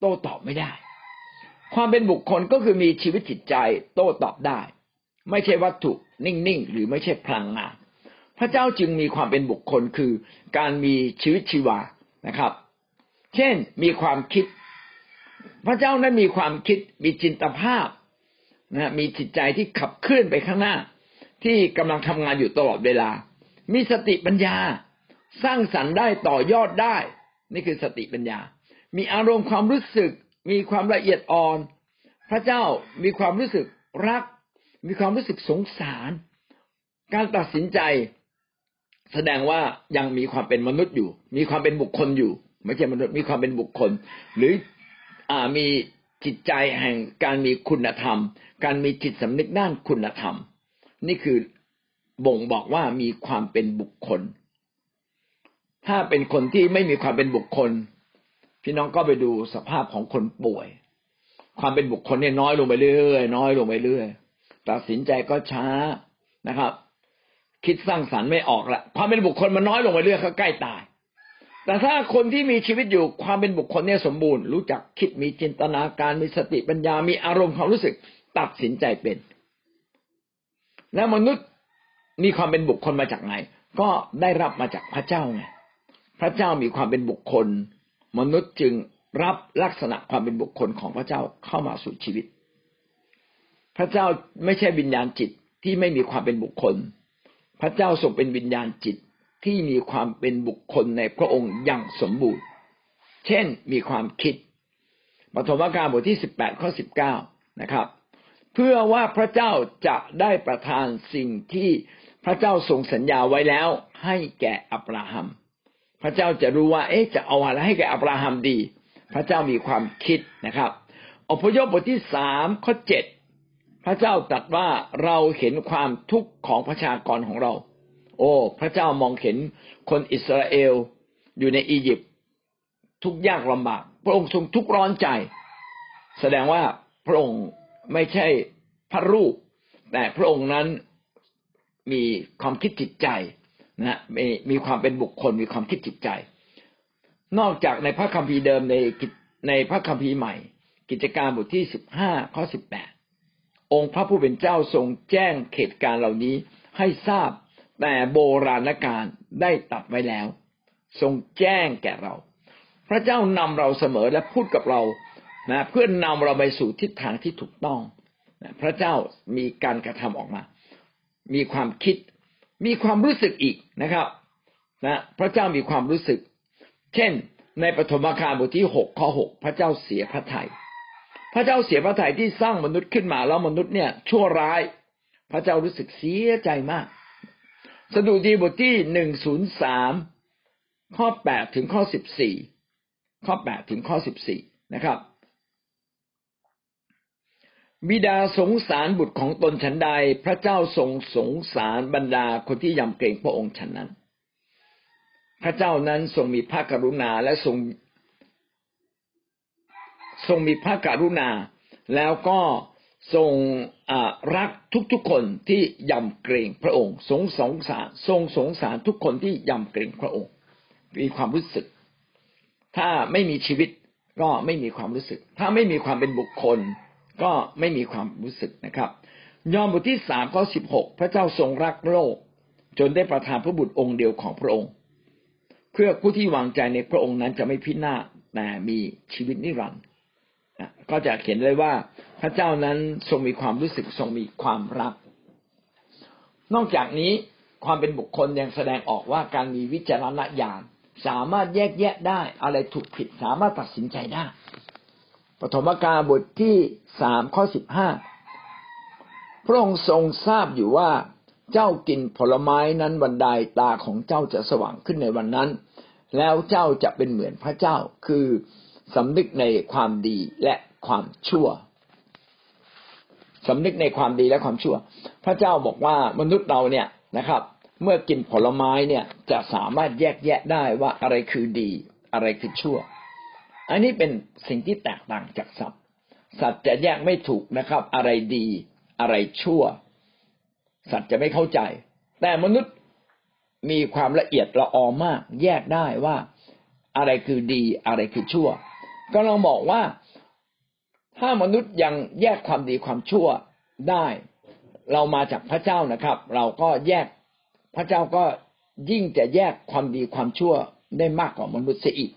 โต้ตอบไม่ได้ ความเป็นบุคคลก็คือมีชีวิตจิตใจโต้ตอบได้ ไม่ใช่วัตถุนิ่งๆหรือไม่ใช่พลังงาน พระเจ้าจึงมีความเป็นบุคคลคือการมีชีวิตชีวานะครับ เช่นมีความคิด พระเจ้านั้นมีความคิดมีจินตภาพนะมีจิตใจที่ขับเคลื่อนไปข้างหน้า ที่กำลังทำงานอยู่ตลอดเวลา มีสติปัญญา สร้างสรรค์ได้ต่อยอดได้ นี่คือสติปัญญา มีอารมณ์ความรู้สึก มีความละเอียดอ่อน พระเจ้ามีความรู้สึกรัก มีความรู้สึกสงสาร การตัดสินใจ แสดงว่ายังมีความเป็นมนุษย์อยู่ มีความเป็นบุคคลอยู่ ไม่ใช่มนุษย์มีความเป็นบุคคล หรืออ่ามีจิตใจแห่งการมีคุณธรรม การมีจิตสำนึกด้านคุณธรรม นี่คือบ่งบอกว่ามีความเป็นบุคคล ถ้าเป็นคนที่ไม่มีความเป็นบุคคล พี่น้องก็ไปดูสภาพของคนป่วย ความเป็นบุคคลเนี่ยน้อยลงไปเรื่อยน้อยลงไปเรื่อยตัดสินใจก็ช้านะครับ คิดสร้างสรรค์ไม่ออกละความเป็นบุคคลมันน้อยลงไปเรื่อยเขาใกล้ตาย แต่ถ้าคนที่มีชีวิตอยู่ความเป็นบุคคลเนี่ยสมบูรณ์ รู้จักคิดมีจินตนาการมีสติปัญญามีอารมณ์ความรู้สึกตัดสินใจเป็น แล้วมนุษย์มีความเป็นบุคคลมาจากไหน ก็ได้รับมาจากพระเจ้าไงพระเจ้ามีความเป็นบุคคล มนุษย์จึงรับลักษณะความเป็นบุคคลของพระเจ้าเข้ามาสู่ชีวิต พระเจ้าไม่ใช่วิญญาณจิตที่ไม่มีความเป็นบุคคล พระเจ้าทรงเป็นวิญญาณจิตที่มีความเป็นบุคคลในพระองค์อย่างสมบูรณ์ เช่นมีความคิดปฐมกาลบทที่สิบแปดข้อสิบเก้านะครับ เพื่อว่าพระเจ้าจะได้ประทานสิ่งที่พระเจ้าทรงสัญญาไว้แล้วให้แก่อับราฮัม พระเจ้าจะรู้ว่า เอ๊ะจะเอาอะไรให้แก่อับราฮัมดี พระเจ้ามีความคิดนะครับ อพยพบทที่สามข้อเจ็ดพระเจ้าตรัสว่าเราเห็นความทุกข์ของประชากรของเรา โอ้ พระเจ้ามองเห็นคนอิสราเอลอยู่ในอียิปต์ทุกยากลำบาก พระองค์ทรงทุกร้อนใจ แสดงว่าพระองค์ไม่ใช่พระรูป แต่พระองค์นั้นมีความคิดจิตใจ นะมีมีความเป็นบุคคลมีความคิดจิตใจ นอกจากในพระคัมภีร์เดิมในในพระคัมภีร์ใหม่ กิจการบทที่สิบห้าข้อสิบแปดองค์พระผู้เป็นเจ้าทรงแจ้งเหตุการณ์เหล่านี้ให้ทราบแต่โบราณกาลได้ตัดไว้แล้ว ทรงแจ้งแก่เรา พระเจ้านำเราเสมอและพูดกับเรานะเพื่อนนำเราไปสู่ทิศทางที่ถูกต้องพระเจ้ามีการกระทำออกมา มีความคิด มีความรู้สึกอีกนะครับนะพระเจ้ามีความรู้สึก เช่น ในปฐมกาลบทที่หกข้อหกพระเจ้าเสียพระทยัยพระเจ้าเสียพระทัยที่สร้างมนุษย์ขึ้นมาแล้วมนุษย์เนี่ย ชั่วร้าย พระเจ้ารู้สึกเสียใจมาก สดุดีบทที่หนึ่งศูนย์สามข้อแปดถึงข้อสิบสี่ข้อแปดถึงข้อสิบสี่นะครับ บิดาสงสารบุตรของตนฉันใด พระเจ้าทรงสงสารบรรดาคนที่ยำเกรงพระองค์ฉันนั้น พระเจ้านั้นทรงมีพระกรุณาและทรงทรงมีพระกรุณา แล้วก็ทรงรักทุกๆคนที่ยำเกรงพระองค์สงสงสารทรงสงสารทุกคนที่ยำเกรงพระองค์ มีความรู้สึก ถ้าไม่มีชีวิตก็ไม่มีความรู้สึก ถ้าไม่มีความเป็นบุคคล ก็ไม่มีความรู้สึกนะครับ ยอห์นบทที่สามข้อสิบหกพระเจ้าทรงรักโลก จนได้ประทานพระบุตรองค์เดียวของพระองค์ เพื่อผู้ที่วางใจในพระองค์นั้นจะไม่พินาศแต่มีชีวิตนิรันดร์ก็จะเขียนเลยว่าพระเจ้านั้นทรงมีความรู้สึกทรงมีความรัก นอกจากนี้ความเป็นบุคคลยังแสดงออกว่าการมีวิจารณญาณสามารถแยกแยะได้อะไรถูกผิดสามารถตัดสินใจได้ ปฐมกาบทที่สามข้อสิบห้าพระองค์ทรงทราบอยู่ว่าเจ้ากินผลไม้นั้นวันใดตาของเจ้าจะสว่างขึ้นในวันนั้น แล้วเจ้าจะเป็นเหมือนพระเจ้าคือสำนึกในความดีและความชั่วสำนึกในความดีและความชั่ว พระเจ้าบอกว่ามนุษย์เราเนี่ยนะครับ เมื่อกินผลไม้เนี่ยจะสามารถแยกแยะได้ว่าอะไรคือดี อะไรคือชั่ว อันนี้เป็นสิ่งที่แตกต่างจากสัตว์ สัตว์จะแยกไม่ถูกนะครับ อะไรดีอะไรชั่ว สัตว์จะไม่เข้าใจ แต่มนุษย์มีความละเอียดละออมาก แยกได้ว่าอะไรคือดีอะไรคือชั่ว ก็ลองบอกว่าถ้ามนุษย์ยังแยกความดีความชั่วได้ เรามาจากพระเจ้านะครับ เราก็แยกพระเจ้าก็ยิ่งจะแยกความดีความชั่วได้มากกว่ามนุษย์เสียอีก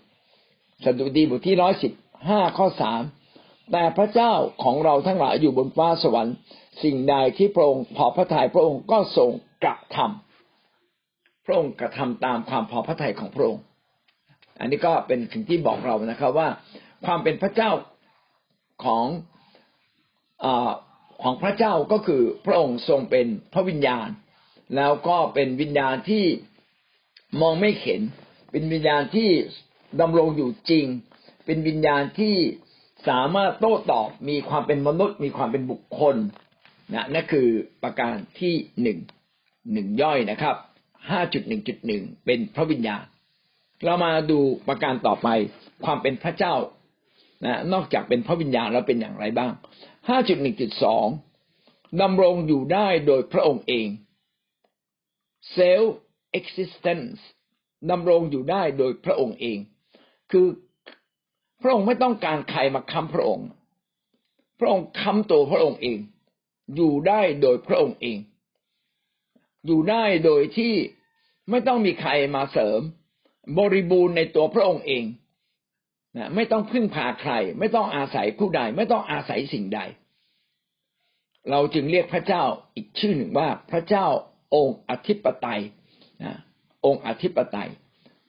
สดุดีบทที่ร้อยสิบห้าข้อสามแต่พระเจ้าของเราทั้งหลายอยู่บนฟ้าสวรรค์ สิ่งใดที่พระองค์พอพระทัยพระองค์ก็ทรงกระทำพระองค์กระทำตามความพอพระทัยของพระองค์ อันนี้ก็เป็นสิ่งที่บอกเรานะครับว่า ความเป็นพระเจ้าของอของพระเจ้าก็คือพระองค์ทรงเป็นพระวิญญาณ แล้วก็เป็นวิญญาณที่มองไม่เห็น เป็นวิญญาณที่ ดำรงอยู่จริง เป็นวิญญาณที่สามารถโต้ตอบมีความเป็นมนุษย์ มีความเป็นบุคคลนะนั่นคือประการที่หนึ่งหนึ่งย่อยนะครับห้าจุดหนึ่งจุดหนึ่งเป็นพระวิญญาณ เรามาดูประการต่อไปความเป็นพระเจ้านะนอกจากเป็นพระวิญญาณแล้วเป็นอย่างไรบ้างห้าจุดหนึ่งจุดสองดำรงอยู่ได้โดยพระองค์เอง self existence ดำรงอยู่ได้โดยพระองค์เอง คือพระองค์ไม่ต้องการใครมาค้ำพระองค์ พระองค์ค้ำตัวพระองค์เอง อยู่ได้โดยพระองค์เอง อยู่ได้โดยที่ไม่ต้องมีใครมาเสริม บริบูรณ์ในตัวพระองค์เองนะไม่ต้องพึ่งพาใคร ไม่ต้องอาศัยผู้ใด ไม่ต้องอาศัยสิ่งใด เราจึงเรียกพระเจ้าอีกชื่อหนึ่งว่า พระเจ้าองค์อธิปไตยนะองค์อธิปไตย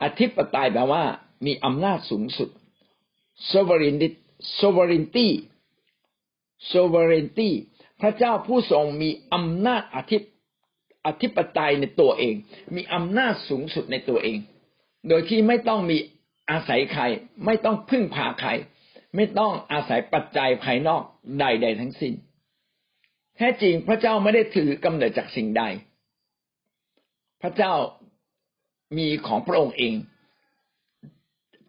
อธิปไตยแปลว่า มีอำนาจสูงสุด sovereignty sovereignty sovereignty พระเจ้าผู้ทรงมีอำนาจอธิอธิปไตยในตัวเอง มีอำนาจสูงสุดในตัวเอง โดยที่ไม่ต้องมีอาศัยใคร ไม่ต้องพึ่งพาใคร ไม่ต้องอาศัยปัจจัยภายนอกใด ๆ ทั้งสิ้น แท้จริงพระเจ้าไม่ได้ถือกำเนิดจากสิ่งใด พระเจ้ามีของพระองค์เอง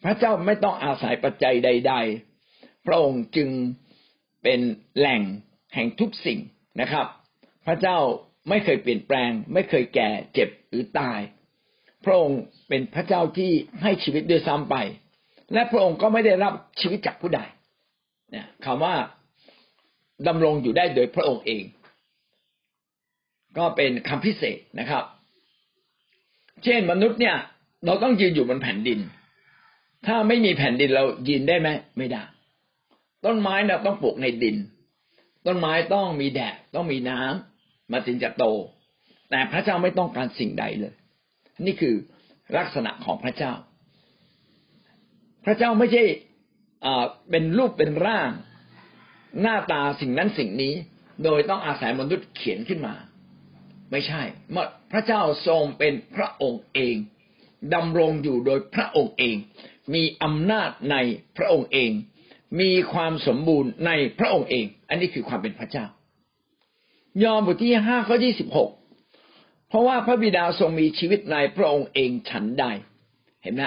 พระเจ้าไม่ต้องอาศัยปัจจัยใด ๆ พระองค์จึงเป็นแหล่งแห่งทุกสิ่งนะครับ พระเจ้าไม่เคยเปลี่ยนแปลง ไม่เคยแก่เจ็บหรือตาย พระองค์เป็นพระเจ้าที่ให้ชีวิตด้วยซ้ำไป และพระองค์ก็ไม่ได้รับชีวิตจากผู้ใดเนี่ยคำว่าดำรงอยู่ได้โดยพระองค์เอง ก็เป็นคำพิเศษนะครับ เช่นมนุษย์เนี่ย เราต้องยืนอยู่บนแผ่นดิน ถ้าไม่มีแผ่นดินเรายืนได้ไหมไม่ได้ ต้นไม้เราต้องปลูกในดิน ต้นไม้ต้องมีแดดต้องมีน้ำมันจึงจะโต แต่พระเจ้าไม่ต้องการสิ่งใดเลย นี่คือลักษณะของพระเจ้า พระเจ้าไม่ใช่เป็นรูปเป็นร่าง หน้าตาสิ่งนั้นสิ่งนี้ โดยต้องอาศัยมนุษย์เขียนขึ้นมา ไม่ใช่เมื่อพระเจ้าทรงเป็นพระองค์เองดำรงอยู่โดยพระองค์เอง มีอำนาจในพระองค์เอง มีความสมบูรณ์ในพระองค์เอง อันนี้คือความเป็นพระเจ้า ยอห์นบทที่ห้าข้อยี่สิบหกเพราะว่าพระบิดาทรงมีชีวิตในพระองค์เองฉันใด เห็นไหม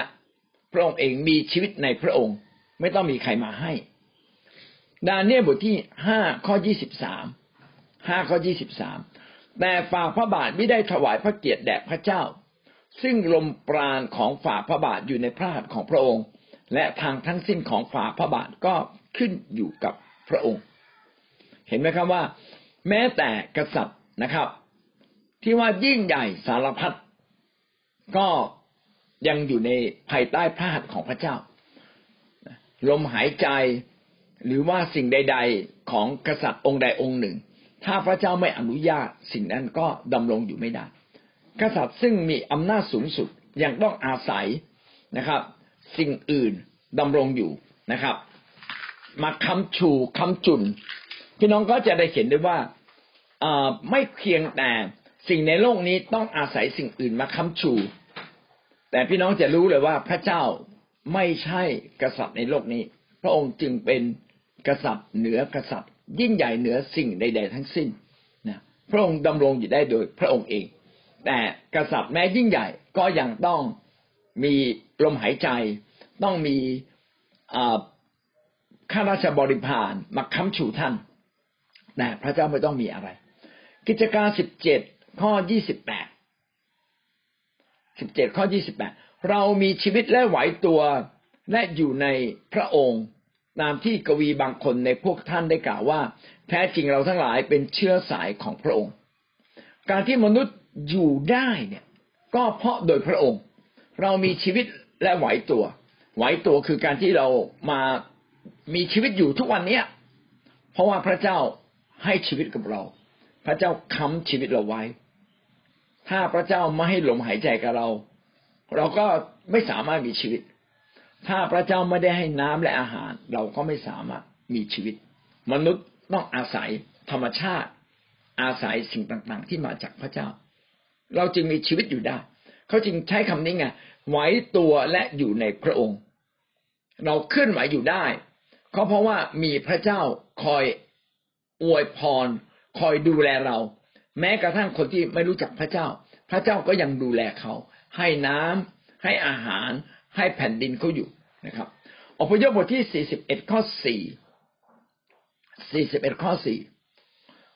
พระองค์เองมีชีวิตในพระองค์ ไม่ต้องมีใครมาให้ ดาเนียบทที่ห้าข้อยี่สิบสามห้าข้อยี่สิบสามแต่ฝ่าพระบาทไม่ได้ถวายพระเกียรติแด่พระเจ้า ซึ่งลมปราณของฝ่าพระบาทอยู่ในพระหัตถ์ของพระองค์ และทางทั้งสิ้นของฝ่าพระบาทก็ขึ้นอยู่กับพระองค์ เห็นไหมครับว่า แม้แต่กษัตริย์นะครับ ที่ว่ายิ่งใหญ่สารพัดก็ยังอยู่ในภายใต้พระหัตถ์ของพระเจ้า ลมหายใจหรือว่าสิ่งใด ๆของกษัตริย์องค์ใดองค์หนึ่ง ถ้าพระเจ้าไม่อนุญาตสิ่งนั้นก็ดำรงอยู่ไม่ได้ กษัตริย์ซึ่งมีอำนาจสูงสุดยังต้องอาศัยนะครับ สิ่งอื่นดำรงอยู่นะครับ มาคำชูคำจุนพี่น้องก็จะได้เห็นได้ว่าไม่เพียงแต่สิ่งในโลกนี้ต้องอาศัยสิ่งอื่นมาคำชู แต่พี่น้องจะรู้เลยว่าพระเจ้าไม่ใช่กษัตริย์ในโลกนี้ พระองค์จึงเป็นกษัตริย์เหนือกษัตริย์ ยิ่งใหญ่เหนือสิ่งใด ๆ ทั้งสิ้นนะพระองค์ดำรงอยู่ได้โดยพระองค์เอง แต่กษัตริย์แม้ยิ่งใหญ่ก็ยังต้องมีลมหายใจ ต้องมีข้าราชบริพารมาค้ำชูท่านแต่พระเจ้าไม่ต้องมีอะไร กิจการสิบเจ็ดข้อยี่สิบแปดสิบเจ็ดข้อยี่สิบแปดเรามีชีวิตและไหวตัวและอยู่ในพระองค์ตามที่กวีบางคนในพวกท่านได้กล่าวว่า แท้จริงเราทั้งหลายเป็นเชื้อสายของพระองค์ การที่มนุษย์ อยู่ได้เนี่ย ก็เพราะโดยพระองค์ เรามีชีวิตและไหวตัว ไหวตัวคือการที่เรามามีชีวิตอยู่ทุกวันเนี้ยเพราะว่าพระเจ้าให้ชีวิตกับเรา พระเจ้าค้ำชีวิตเราไว้ ถ้าพระเจ้าไม่ให้ลมหายใจกับเรา เราก็ไม่สามารถมีชีวิต ถ้าพระเจ้าไม่ได้ให้น้ำและอาหาร เราก็ไม่สามารถมีชีวิต มนุษย์ต้องอาศัยธรรมชาติ อาศัยสิ่งต่าง ๆ ที่มาจากพระเจ้า เราจึงมีชีวิตอยู่ได้ เขาจึงใช้คำนี้ไงไหวตัวและอยู่ในพระองค์ เราเคลื่อนไหวอยู่ได้ก็เพราะว่ามีพระเจ้าคอยอวยพร คอยดูแลเรา แม้กระทั่งคนที่ไม่รู้จักพระเจ้า พระเจ้าก็ยังดูแลเขา ให้น้ำให้อาหาร ให้แผ่นดินเขาอยู่นะครับ อพยพบทที่สี่สิบเอ็ดข้อสี่สี่สิบเอ็ดข้อสี่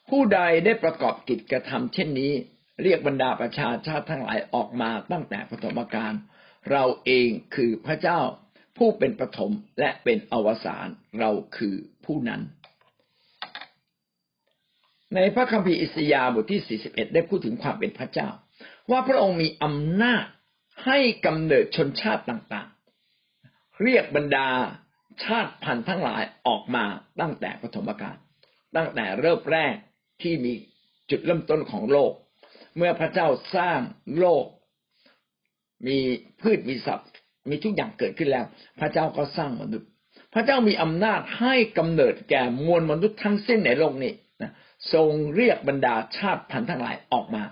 ผู้ใดได้ประกอบกิจกระทำเช่นนี้ เรียกบรรดาประชาชาติทั้งหลายออกมาตั้งแต่ปฐมกาลเราเองคือพระเจ้าผู้เป็นปฐมและเป็นอวสานเราคือผู้นั้น ในพระคัมภีร์อิสยาห์บทที่ 41 ได้พูดถึงความเป็นพระเจ้า ว่าพระองค์มีอำนาจให้กำเนิดชนชาติต่างๆ เรียกบรรดาชาติพันธุ์ทั้งหลายออกมาตั้งแต่ปฐมกาลตั้งแต่เริ่มแรกที่มีจุดเริ่มต้นของโลก เมื่อพระเจ้าสร้างโลก มีพืชมีสัตว์ มีทุกอย่างเกิดขึ้นแล้ว พระเจ้าก็สร้างมนุษย์ พระเจ้ามีอำนาจให้กำเนิดแก่มวลมนุษย์ทั้งสิ้นในโลกนี้นะทรงเรียกบรรดาชาติพันธุ์ทั้งหลายออกมา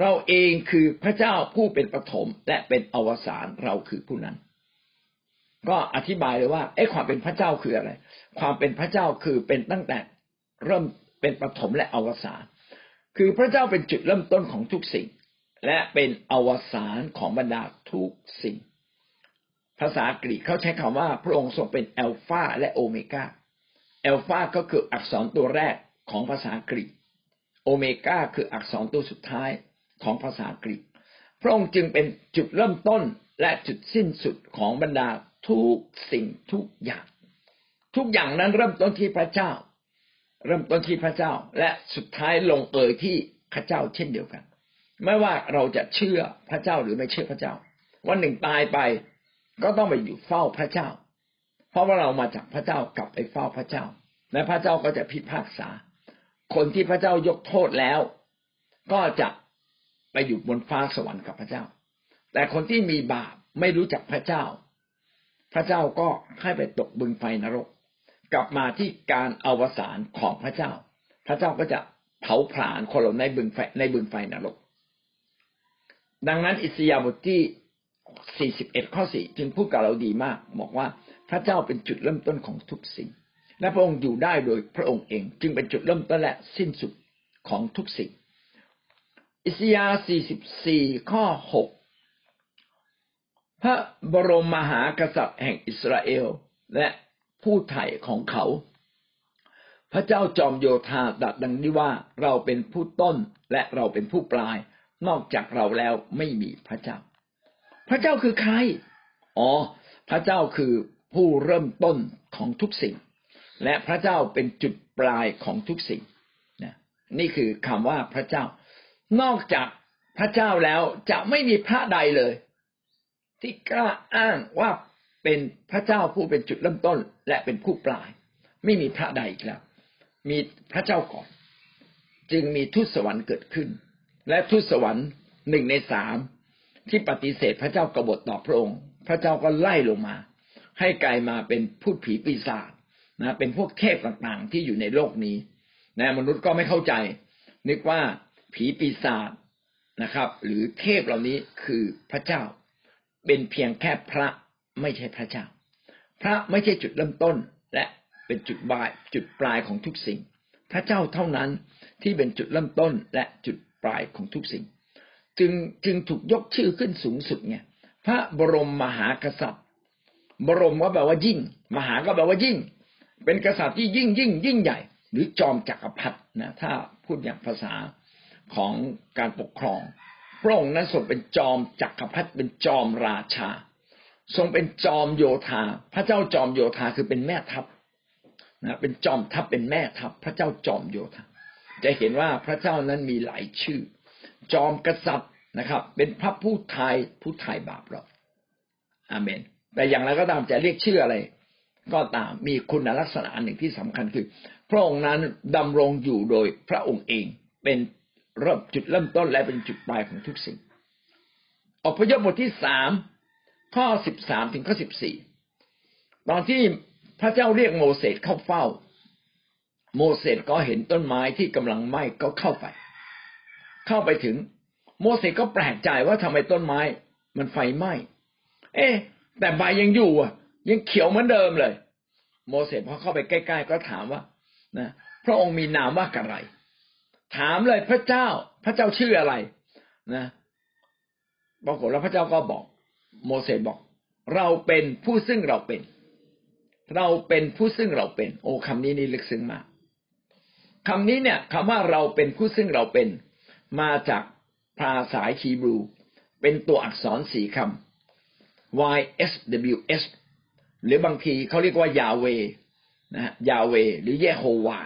เราเองคือพระเจ้าผู้เป็นปฐมและเป็นอวสานเราคือผู้นั้น ก็อธิบายเลยว่าไอ้ความเป็นพระเจ้าคืออะไร ความเป็นพระเจ้าคือเป็นตั้งแต่เริ่มเป็นปฐมและอวสาน คือพระเจ้าเป็นจุดเริ่มต้นของทุกสิ่ง และเป็นอวสานของบรรดาทุกสิ่ง ภาษากรีกเขาใช้คำว่า พระองค์ทรงเป็นอัลฟาและโอเมกาอัลฟาก็คืออักษรตัวแรกของภาษากรีก โอเมกาคืออักษรตัวสุดท้ายของภาษากรีก พระองค์จึงเป็นจุดเริ่มต้นและจุดสิ้นสุดของบรรดาทุกสิ่งทุกอย่าง ทุกอย่างนั้นเริ่มต้นที่พระเจ้า เริ่มต้นที่พระเจ้า และสุดท้ายลงเอยที่พระเจ้าเช่นเดียวกัน ไม่ว่าเราจะเชื่อพระเจ้าหรือไม่เชื่อพระเจ้า วันหนึ่งตายไปก็ต้องไปอยู่เฝ้าพระเจ้า เพราะว่าเรามาจากพระเจ้ากลับไปเฝ้าพระเจ้า และพระเจ้าก็จะพิพากษา คนที่พระเจ้ายกโทษแล้ว ก็จะไปอยู่บนฟ้าสวรรค์กับพระเจ้า แต่คนที่มีบาปไม่รู้จักพระเจ้า พระเจ้าก็ให้ไปตกบึงไฟนรก กลับมาที่การอวสานของพระเจ้า พระเจ้าก็จะเผาผลาญคนเราในบึงไฟในบึงไฟนรก ดังนั้นอิสยาบทที่ 41 ข้อ 4 จึงพูดกับเราดีมาก บอกว่าพระเจ้าเป็นจุดเริ่มต้นของทุกสิ่ง และพระองค์อยู่ได้โดยพระองค์เอง จึงเป็นจุดเริ่มต้นและสิ้นสุดของทุกสิ่ง อิสยาห์ 44 ข้อ 6 พระบรมมหากษัตริย์แห่งอิสราเอล และ ผู้ไถ่ของเขา พระเจ้าจอมโยธาตรัสดังนี้ว่าเราเป็นผู้ต้นและเราเป็นผู้ปลาย นอกจากเราแล้วไม่มีพระเจ้า พระเจ้าคือใคร อ๋อ พระเจ้าคือผู้เริ่มต้นของทุกสิ่ง และพระเจ้าเป็นจุดปลายของทุกสิ่งนี่คือคำว่าพระเจ้า นอกจากพระเจ้าแล้วจะไม่มีพระใดเลย ที่กล้าอ้างว่า เป็นพระเจ้าผู้เป็นจุดเริ่มต้น และเป็นผู้ปลาย ไม่มีพระใดอีกแล้ว มีพระเจ้าก่อน จึงมีทูตสวรรค์เกิดขึ้น และทูตสวรรค์หนึ่งในสามที่ปฏิเสธพระเจ้ากบฏต่อพระองค์ พระเจ้าก็ไล่ลงมา ให้กลายมาเป็นพูดผีปีศาจนะเป็นพวกเทพต่างๆ ที่อยู่ในโลกนี้นะมนุษย์ก็ไม่เข้าใจ นึกว่าผีปีศาจนะครับ หรือเทพเหล่านี้คือพระเจ้า เป็นเพียงแค่พระ ไม่ใช่พระเจ้า พระไม่ใช่จุดเริ่มต้นและเป็นจุดบายจุดปลายของทุกสิ่ง พระเจ้าเท่านั้นที่เป็นจุดเริ่มต้นและจุดปลายของทุกสิ่ง จึงจึงถูกยกชื่อขึ้นสูงสุดไงพระบรมมหากษัตริย์ บรมก็แปลว่ายิ่ง มหาก็แปลว่ายิ่ง เป็นกษัตริย์ที่ยิ่งยิ่ง ยิ่งใหญ่ หรือจอมจักรพรรดินะถ้าพูดอย่างภาษาของการปกครองพระองค์นั้นทรงเป็นจอมจักรพรรดิเป็นจอมราชา ทรงเป็นจอมโยธา พระเจ้าจอมโยธาคือเป็นแม่ทัพนะเป็นจอมทัพเป็นแม่ทัพพระเจ้าจอมโยธาจะเห็นว่าพระเจ้านั้นมีหลายชื่อ จอมกษัตริย์นะครับ เป็นพระผู้ไทยผู้ไทยบาปเราอาเมน แต่อย่างไรก็ตามจะเรียกชื่ออะไร ก็ตามมีคุณลักษณะหนึ่งที่สำคัญคือ พระองค์นั้นดำรงอยู่โดยพระองค์เองเป็นเริ่มจุดเริ่มต้นและเป็นจุดปลายของทุกสิ่งอพยพบทที่สาม ข้อสิบสามถึงข้อสิบสี่ตอนที่พระเจ้าเรียกโมเสสเข้าเฝ้า โมเสสก็เห็นต้นไม้ที่กำลังไหม้ก็เข้าไป เข้าไปถึง โมเสสก็แปลกใจว่าทำไมต้นไม้ มันไฟไหม้เอ๊แต่ใบยังอยู่อะ ยังเขียวเหมือนเดิมเลย โมเสสพอเข้าไปใกล้ๆก็ถามว่านะพระองค์มีนามว่าอะไร ถามเลยพระเจ้า พระเจ้าชื่ออะไรนะปรากฏแล้วพระเจ้าก็บอก โมเสสบอก เราเป็นผู้ซึ่งเราเป็น เราเป็นผู้ซึ่งเราเป็น โอ้คำนี้นี่ลึกซึ้งมากคำนี้เนี่ยคำว่าเราเป็นผู้ซึ่งเราเป็น มาจากภาษาฮีบรู เป็นตัวอักษรสี่คำ Y S W S หรือบางทีเขาเรียกว่ายาเวนะยาเว หรือเยโฮวา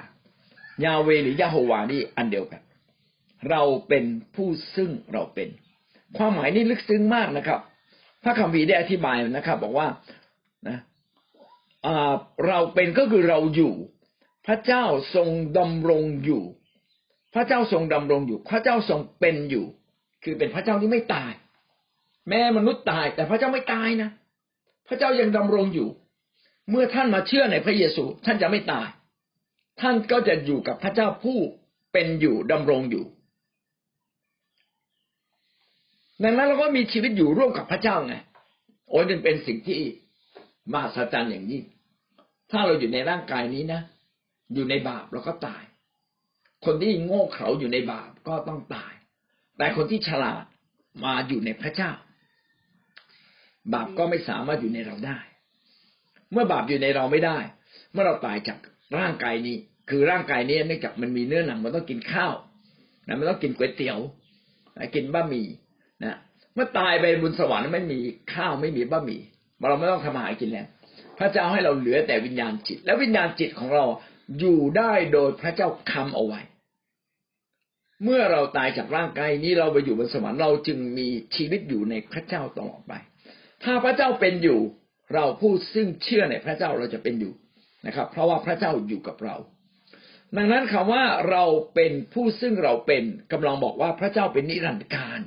ยาเวหรือยาโฮวานี่อันเดียวกัน เราเป็นผู้ซึ่งเราเป็น ความหมายนี้ลึกซึ้งมากนะครับ พระคัมภีร์ได้อธิบายนะครับ บอกว่านะเราเป็นก็คือเราอยู่ พระเจ้าทรงดำรงอยู่ พระเจ้าทรงดำรงอยู่ พระเจ้าทรงเป็นอยู่ คือเป็นพระเจ้าที่ไม่ตาย แม้มนุษย์ตาย แต่พระเจ้าไม่ตายนะ พระเจ้ายังดำรงอยู่ เมื่อท่านมาเชื่อในพระเยซู ท่านจะไม่ตาย ท่านก็จะอยู่กับพระเจ้าผู้เป็นอยู่ดำรงอยู่ ดังนั้นเราก็มีชีวิตอยู่ร่วมกับพระเจ้าไงโอ้ยมันเป็นสิ่งที่มหัศจรรย์อย่างยิ่งถ้าเราอยู่ในร่างกายนี้นะอยู่ในบาปเราก็ตาย คนที่โง่เขลาอยู่ในบาปก็ต้องตาย แต่คนที่ฉลาดมาอยู่ในพระเจ้า บาปก็ไม่สามารถอยู่ในเราได้ เมื่อบาปอยู่ในเราไม่ได้ เมื่อเราตายจากร่างกายนี้ คือร่างกายนี้เนื่องจากมันมีเนื้อหนังมันต้องกินข้าวนะมันต้องกินก๋วยเตี๋ยวกินบะหมี่ นะเมื่อตายไปบนสวรรค์ไม่มีข้าวไม่มีบะหมี่เราไม่ต้องทำอาหารกินแล้วพระเจ้าให้เราเหลือแต่วิญญาณจิต และวิญญาณจิตของเราอยู่ได้โดยพระเจ้าคำเอาไว้ เมื่อเราตายจากร่างกายนี้เราไปอยู่บนสวรรค์เราจึงมีชีวิตอยู่ในพระเจ้าตลอดไป ถ้าพระเจ้าเป็นอยู่ เราผู้ซึ่งเชื่อในพระเจ้าเราจะเป็นอยู่นะครับ เพราะว่าพระเจ้าอยู่กับเรา ดังนั้นคำว่าเราเป็นผู้ซึ่งเราเป็นกำลังบอกว่าพระเจ้าเป็นนิรันดร์การ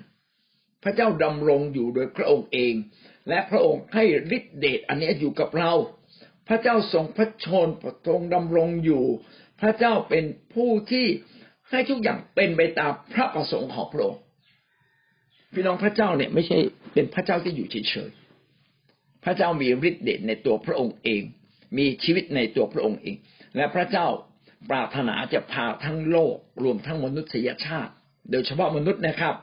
พระเจ้าดำรงอยู่โดยพระองค์เอง และพระองค์ให้ฤทธิเดชอันนี้อยู่กับเรา พระเจ้าทรงพระชนทรงดำรงอยู่ พระเจ้าเป็นผู้ที่ให้ทุกอย่างเป็นไปตามพระประสงค์ของพระองค์พี่น้องพระเจ้าเนี่ยไม่ใช่เป็นพระเจ้าที่อยู่เฉยๆพระเจ้ามีฤทธิเดชในตัวพระองค์เอง มีชีวิตในตัวพระองค์เอง และพระเจ้าปรารถนาจะพาทั้งโลกรวมทั้งมนุษยชาติ โดยเฉพาะมนุษย์นะครับ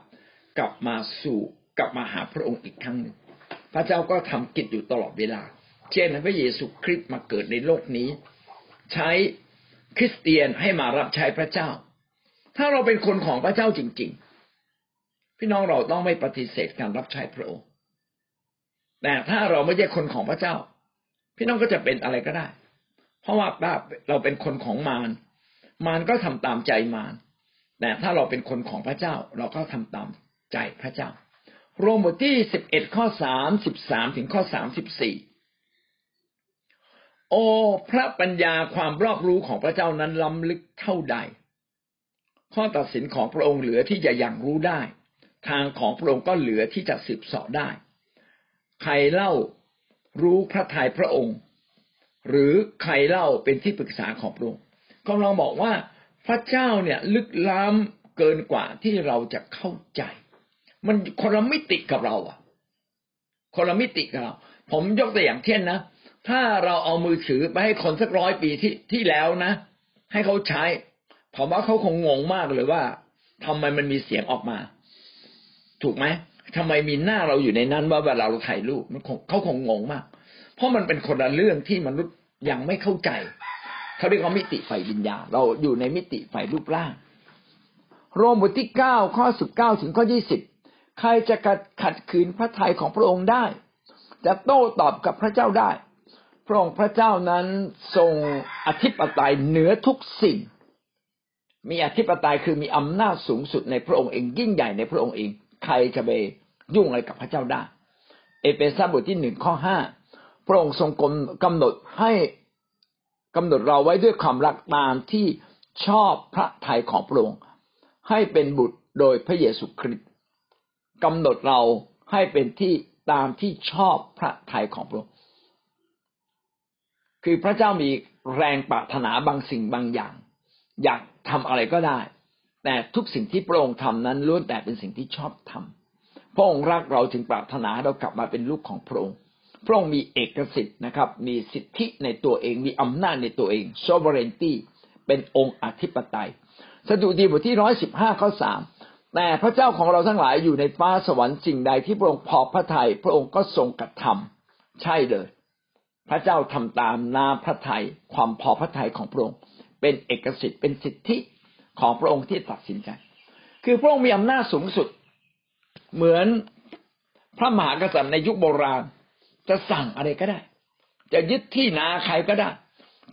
กลับมาสู่กลับมาหาพระองค์อีกครั้งหนึ่งพระเจ้าก็ทำกิจอยู่ตลอดเวลา เช่นพระเยซูคริสต์มาเกิดในโลกนี้ ใช้คริสเตียนให้มารับใช้พระเจ้า ถ้าเราเป็นคนของพระเจ้าจริง ๆ พี่น้องเราต้องไม่ปฏิเสธการรับใช้พระองค์ แต่ถ้าเราไม่ใช่คนของพระเจ้า พี่น้องก็จะเป็นอะไรก็ได้ เพราะว่าเราเป็นคนของมารมารก็ทำตามใจมารแต่ถ้าเราเป็นคนของพระเจ้า เราก็ทำตาม ใจพระเจ้า โรมบทที่สิบเอ็ดข้อสามสิบสามถึงข้อสามสิบสี่โอ้พระปัญญาความรอบรู้ของพระเจ้านั้นล้ำลึกเท่าใด ข้อตัดสินของพระองค์เหลือที่จะยังรู้ได้ ทางของพระองค์ก็เหลือที่จะสืบเสาะได้ ใครเล่ารู้พระทัยพระองค์ หรือใครเล่าเป็นที่ปรึกษาของพระองค์กำลังบอกว่าพระเจ้าเนี่ยลึกล้ำเกินกว่าที่เราจะเข้าใจ มันคนละมิติกับเราอะ คนละมิติกับเรา ผมยกตัวอย่างเช่นนะ ถ้าเราเอามือถือไปให้คนสักร้อยปีที่ที่แล้วนะ ให้เขาใช้ ผมว่าเขาคงงงมากเลยว่าทำไมมันมีเสียงออกมา ถูกไหมทำไมมีหน้าเราอยู่ในนั้นว่าเวลาเราถ่ายรูปมันคงเขาคงงงมาก เพราะมันเป็นคนละเรื่องที่มนุษย์ยังไม่เข้าใจเขาเรียกว่ามิติฝ่ายวิญญาณเราอยู่ในมิติฝ่ายรูปร่าง โรมบทที่เก้าข้อสิบเก้าถึงข้อยี่สิบ ใครจะขัดขืนพระทัยของพระองค์ได้ จะโต้ตอบกับพระเจ้าได้ พระองค์พระเจ้านั้นทรงอธิปไตยเหนือทุกสิ่ง มีอธิปไตยคือมีอำนาจสูงสุดในพระองค์เองยิ่งใหญ่ในพระองค์เอง ใครจะไปยุ่งอะไรกับพระเจ้าได้ เอเฟซัสบทที่หนึ่งข้อห้าพระองค์ทรงกำหนดให้กำหนดเราไว้ด้วยความรักตามที่ชอบพระทัยของพระองค์ให้เป็นบุตรโดยพระเยซูคริสต กำหนดเราให้เป็นที่ตามที่ชอบพระทัยของพระองค์คือพระเจ้ามีแรงปรารถนาบางสิ่งบางอย่าง อยากทำอะไรก็ได้ แต่ทุกสิ่งที่พระองค์ทำนั้นล้วนแต่เป็นสิ่งที่ชอบทำพระองค์รักเราถึงปรารถนาให้เรากลับมาเป็นลูกของพระองค์ พระองค์มีเอกสิทธิ์นะครับ มีสิทธิในตัวเอง มีอำนาจในตัวเอง sovereignty เป็นองค์อธิปไตย สดุดีบทที่ร้อยสิบห้าข้อสาม แต่พระเจ้าของเราทั้งหลายอยู่ในฟ้าสวรรค์สิ่งใดที่พระองค์พอพระทยัยพระองค์ก็ทรงกระทำใช่เลย พระเจ้าทำตามนาพระทยัยความพอพระทัยของพระองค์เป็นเอกสิทธิ์เป็นสิทธิของพระองค์ที่ตัดสินใจ คือพระองค์มีอำนาจสูงสุด เหมือนพระมหากษัตริย์ในยุคโบราณ จะสั่งอะไรก็ได้ จะยึดที่นาใครก็ได้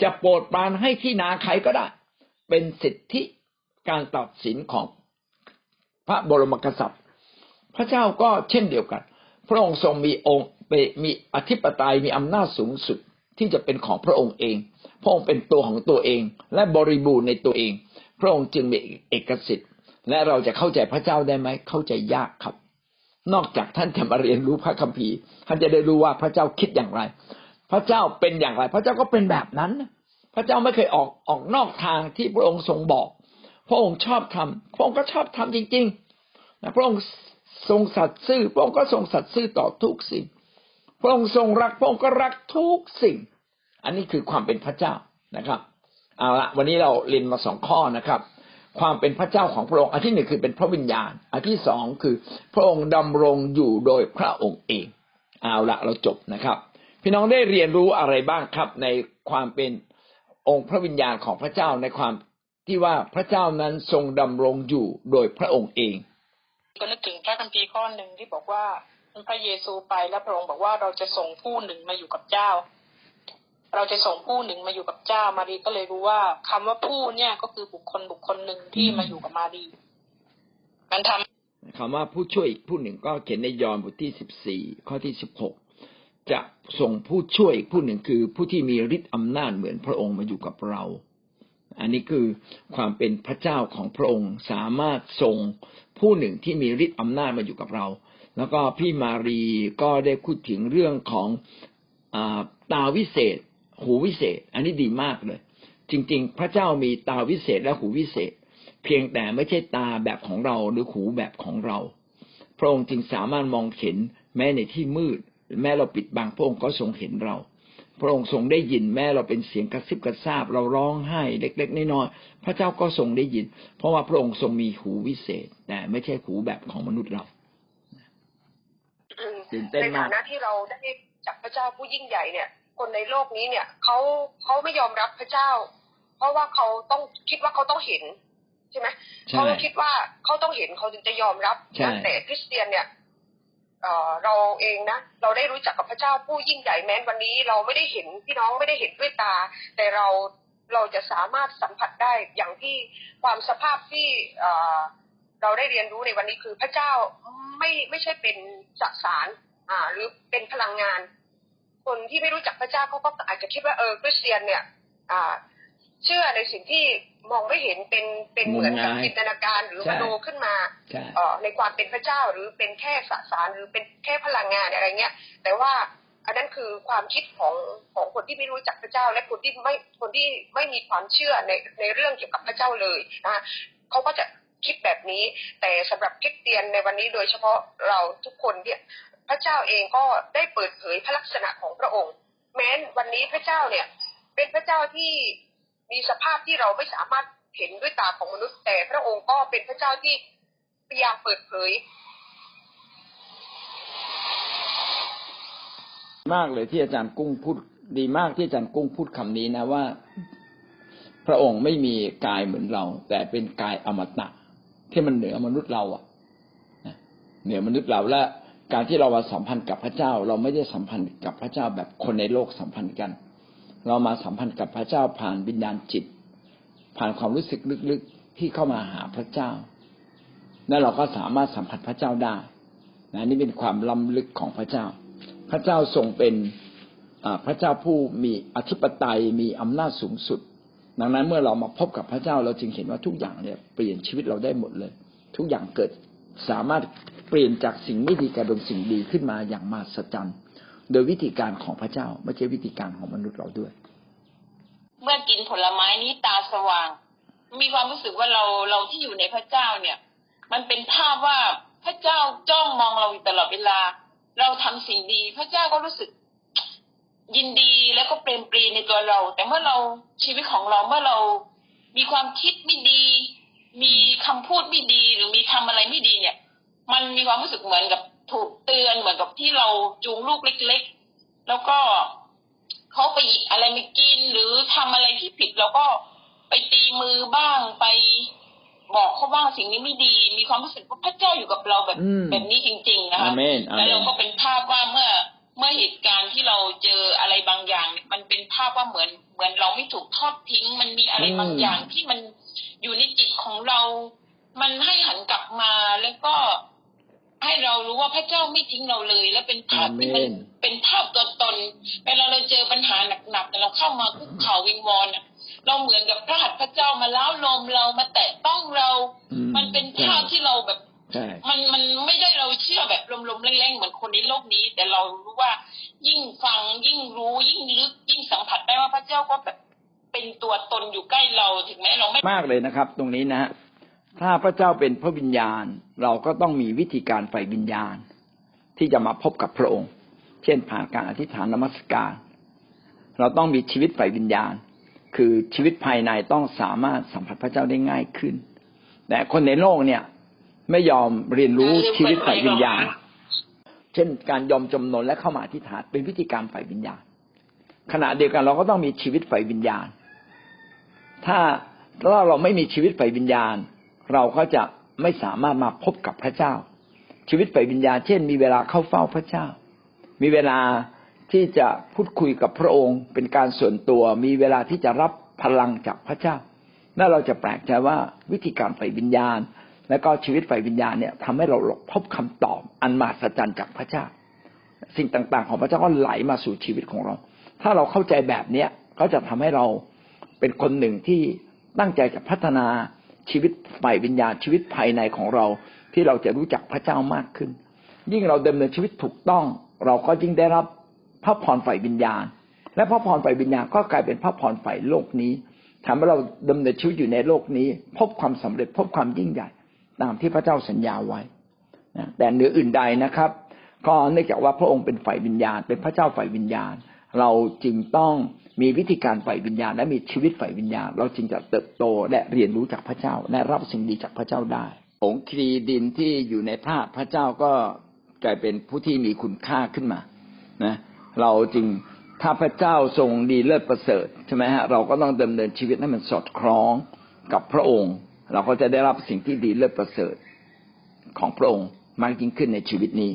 จะโปรดปรานให้ที่นาใครก็ได้ เป็นสิทธิการตัดสินของ พระบรมกษัตริย์ พระเจ้าก็เช่นเดียวกัน พระองค์ทรงมีองค์มีอธิปไตยมีอำนาจสูงสุดที่จะเป็นของพระองค์เอง พระองค์เป็นตัวของตัวเอง และบริบูรณ์ในตัวเอง พระองค์จึงมีเอกสิทธิ์ และเราจะเข้าใจพระเจ้าได้ไหมเข้าใจยากครับ นอกจากท่านจะมาเรียนรู้พระคัมภีร์ท่านจะได้รู้ว่าพระเจ้าคิดอย่างไร พระเจ้าเป็นอย่างไร พระเจ้าก็เป็นแบบนั้น พระเจ้าไม่เคยออกออกนอกทางที่พระองค์ทรงบอก พระองค์ชอบทำพระองค์ก็ชอบทำจริงๆนะพระองค์ทรงสัตย์ซื่อ พระองค์ก็ทรงสัตย์ซื่อต่อทุกสิ่ง พระองค์ทรงรัก พระองค์ก็รักทุกสิ่ง อันนี้คือความเป็นพระเจ้านะครับ เอาละวันนี้เราเรียนมาสองข้อนะครับ ความเป็นพระเจ้าของพระองค์ อันที่หนึ่งคือเป็นพระวิญญาณ อันที่สองคือ พระองค์ดำรงอยู่โดยพระองค์เอง เอาละเราจบนะครับ พี่น้องได้เรียนรู้อะไรบ้างครับในความเป็นองค์พระวิญญาณของพระเจ้าในความ ที่ว่าพระเจ้านั้นทรงดำรงอยู่โดยพระองค์เองก็นึกถึงพระคัมภีร์ข้อหนึ่งที่บอกว่าพระเยซูไปแล้วพระองค์บอกว่าเราจะส่งผู้หนึ่งมาอยู่กับเจ้า เราจะส่งผู้หนึ่งมาอยู่กับเจ้า มารีก็เลยรู้ว่าคำว่าผู้เนี่ยก็คือบุคคลบุคคลหนึ่งที่มาอยู่กับมารีมันทำคำว่าผู้ช่วยอีกผู้หนึ่งก็เขียนในยอห์นบทที่สิบสี่ข้อที่สิบหกจะส่งผู้ช่วยอีกผู้หนึ่งคือผู้ที่มีฤทธิ์อำนาจเหมือนพระองค์มาอยู่กับเรา อันนี้คือความเป็นพระเจ้าของพระองค์สามารถส่งผู้หนึ่งที่มีฤทธิ์อำนาจมาอยู่กับเรา แล้วก็พี่มารีก็ได้พูดถึงเรื่องของอตาวิเศษ หูวิเศษ อันนี้ดีมากเลย จริง ๆ พระเจ้ามีตาวิเศษและหูวิเศษ เพียงแต่ไม่ใช่ตาแบบของเราหรือหูแบบของเรา พระองค์จึงสามารถมองเห็นแม้ในที่มืด แม้เราปิดบังพระองค์ก็ทรงเห็นเรา ระองค์ทรงได้ยินแม้เราเป็นเสียงกระซิบกระซาบ เราร้องไห้เล็ก ๆน้อยๆพระเจ้าก็ทรงได้ยิน เพราะว่าพระองค์ทรงมีหูวิเศษแต่ไม่ใช่หูแบบของมนุษย์เราอืมตื่นเต้นในมาฐากนะที่เราได้จากพระเจ้าผู้ยิ่งใหญ่เนี่ย คนในโลกนี้เนี่ยเขาเขาไม่ยอมรับพระเจ้า เพราะว่าเขาต้องคิดว่าเขาต้องเห็นใช่ไหมใช่เขาคิดว่าเขาต้องเห็นเขาถึงจะยอมรับใช่นะแต่คริสเตียนเนี่ย เราเองนะเราได้รู้จักกับพระเจ้าผู้ยิ่งใหญ่แม้นวันนี้ เราไม่ได้เห็นพี่น้องไม่ได้เห็นด้วยตา แต่เราเราจะสามารถสัมผัสได้อย่างที่ความสภาพที่เอ่อเราได้เรียนรู้ในวันนี้คือพระเจ้าไม่ไม่ใช่เป็นสสารอ่าหรือเป็นพลังงาน คนที่ไม่รู้จักพระเจ้าเขาก็อาจจะคิดว่าเออคริสเตียนเนี่ย อ่า เชื่อในสิ่งที่ มองไม่เห็นเป็นเป็นเหมือนกับงมงายจินตนาการหรือใช่มโนขึ้นมาใช่เอ่อในความเป็นพระเจ้าหรือเป็นแค่สสารหรือเป็นแค่พลังงานอะไรเงี้ย แต่ว่าอันนั้นคือความคิดของของคนที่ไม่รู้จักพระเจ้า และคนที่ไม่คนที่ไม่มีความเชื่อในในเรื่องเกี่ยวกับพระเจ้าเลยนะเขาก็จะคิดแบบนี้ แต่สำหรับคริสเตียนในวันนี้โดยเฉพาะเราทุกคนเนี่ยพระเจ้าเองก็ได้เปิดเผยพระลักษณะของพระองค์ แม้นวันนี้พระเจ้าเนี่ย เป็นพระเจ้าที่ มีสภาพที่เราไม่สามารถเห็นด้วยตาของมนุษย์ แต่พระองค์ก็เป็นพระเจ้าที่พยายามเปิดเผย มากเลยที่อาจารย์กุ้งพูดดีมากที่อาจารย์กุ้งพูดคำนี้นะว่า พระองค์ไม่มีกายเหมือนเรา แต่เป็นกายอมตะ ที่มันเหนือมนุษย์เราอะนะเหนือมนุษย์เราและการที่เรามาสัมพันธ์กับพระเจ้า เราไม่ได้สัมพันธ์กับพระเจ้าแบบคนในโลกสัมพันธ์กัน เรามาสัมพันธ์กับพระเจ้าผ่านวิญญาณจิต ผ่านความรู้สึกลึกๆที่เข้ามาหาพระเจ้า แล้วเราก็สามารถสัมผัสพระเจ้าได้นะนี่เป็นความล้ำลึกของพระเจ้า พระเจ้าทรงเป็นพระเจ้าผู้มีอธิปไตยมีอำนาจสูงสุด ดังนั้นเมื่อเรามาพบกับพระเจ้าเราจึงเห็นว่าทุกอย่างเนี่ยเปลี่ยนชีวิตเราได้หมดเลย ทุกอย่างเกิดสามารถเปลี่ยนจากสิ่งไม่ดีกลายเป็นสิ่งดีขึ้นมาอย่างมหัศจรรย์ โดยวิธีการของพระเจ้า ไม่ใช่วิธีการของมนุษย์เราด้วย เมื่อกินผลไม้นี้ตาสว่าง มีความรู้สึกว่าเราเราที่อยู่ในพระเจ้าเนี่ย มันเป็นภาพว่าพระเจ้าจ้องมองเราอยู่ตลอดเวลา เราทำสิ่งดี พระเจ้าก็รู้สึกยินดีแล้วก็เปรมปรีในตัวเรา แต่เมื่อเราชีวิตของเราเมื่อเรามีความคิดไม่ดี มีคำพูดไม่ดีหรือมีทำอะไรไม่ดีเนี่ย มันมีความรู้สึกเหมือนกับ ถูกเตือนเหมือนกับที่เราจูงลูกเล็ก ๆ แล้วก็เขาไปหยิบอะไรมากินหรือทำอะไรที่ผิดเราก็ไปตีมือบ้างไปบอกเขาว่าสิ่งนี้ไม่ดี มีความรู้สึกว่าพระเจ้าอยู่กับเราแบบอืมแบบนี้จริง ๆ นะคะอาเมนอาเมนแล้วเราก็เป็นภาพว่าเมื่อเมื่อเหตุการณ์ที่เราเจออะไรบางอย่างเนี่ยมันเป็นภาพว่าเหมือนเหมือนเราไม่ถูกทอดทิ้ง มันมีอะไรบางอย่างที่มันอยู่ในจิตของเรา มันให้หันกลับมาแล้วก็ ให้เรารู้ว่าพระเจ้าไม่ทิ้งเราเลย และเป็นภาพที่มันอาเมนเป็นภาพตัวตนเวลาเราเจอปัญหาหนักๆแต่เราเข้ามาคุกเข่าวิงวอนอะเราเหมือนกับพระหัตถ์พระเจ้ามาล้าวลมเรามาแตะต้องเราอืมมันเป็นภาพที่เราแบบใช่มันมันไม่ได้เราเชื่อแบบลมๆแรงๆเหมือนคนในโลกนี้ แต่เรารู้ว่า ยิ่งฟังยิ่งรู้ยิ่งลึกยิ่งสัมผัสได้ว่าพระเจ้าก็แบบเป็นตัวตนอยู่ใกล้เราถึงแม้เราไม่มากเลยนะครับ ตรงนี้นะฮะ ถ้าพระเจ้าเป็นพระวิญญาณ เราก็ต้องมีวิธีการฝ่ายวิญญาณ ที่จะมาพบกับพระองค์ เช่นผ่านการอธิษฐานนมัสการ เราต้องมีชีวิตฝ่ายวิญญาณ คือชีวิตภายในต้องสามารถสัมผัสพระเจ้าได้ง่ายขึ้น แต่คนในโลกเนี่ยไม่ยอมเรียนรู้ชีวิตฝ่ายวิญญาณ เช่นการยอมจำนนและเข้ามาอธิษฐานเป็นวิธีการฝ่ายวิญญาณ ขณะเดียวกันเราก็ต้องมีชีวิตฝ่ายวิญญาณ ถ้าถ้าเราไม่มีชีวิตฝ่ายวิญญาณ เราก็จะไม่สามารถมาพบกับพระเจ้า ชีวิตฝ่ายวิญญาณเช่น มีเวลาเข้าเฝ้าพระเจ้า มีเวลาที่จะพูดคุยกับพระองค์ เป็นการส่วนตัว มีเวลาที่จะรับพลังจากพระเจ้าน่าเราจะแปลกใจว่าวิธีการฝ่ายวิญญาณ และก็ชีวิตฝ่ายวิญญาณเนี่ยทำให้เราพบคำตอบ อันมหัศจรรย์จากพระเจ้า สิ่งต่างๆ ของพระเจ้าก็ไหลมาสู่ชีวิตของเรา ถ้าเราเข้าใจแบบเนี้ยก็จะทำให้เราเป็นคนหนึ่งที่ตั้งใจจะพัฒนา ชีวิตฝ่ายวิญญาณชีวิตภายในของเราที่เราจะรู้จักพระเจ้ามากขึ้น ยิ่งเราดำเนินชีวิตถูกต้อง เราก็ยิ่งได้รับพระพรฝ่ายวิญญาณ และพระพรฝ่ายวิญญาณก็กลายเป็นพระพรฝ่ายโลกนี้ทำให้เราดำเนินชีวิตอยู่ในโลกนี้ พบความสำเร็จพบความยิ่งใหญ่ตามที่พระเจ้าสัญญาไว้นะแต่เหนืออื่นใดนะครับ ก็เนื่องจากว่าพระองค์เป็นฝ่ายวิญญาณ เป็นพระเจ้าฝ่ายวิญญาณ เราจึงต้อง มีวิธีการฝ่ายวิญญาณ และมีชีวิตฝ่ายวิญญาณ เราจึงจะเติบโตและเรียนรู้จากพระเจ้า และรับสิ่งดีจากพระเจ้าได้ผงคลีดินที่อยู่ในพระพระเจ้าก็กลายเป็นผู้ที่มีคุณค่าขึ้นมานะเราจึงถ้าพระเจ้าทรงดีเลิศประเสริฐใช่ไหมฮะเราก็ต้องดำเนินชีวิตให้มันสอดคล้องกับพระองค์ เราก็จะได้รับสิ่งที่ดีเลิศประเสริฐของพระองค์มากยิ่งขึ้นในชีวิตนี้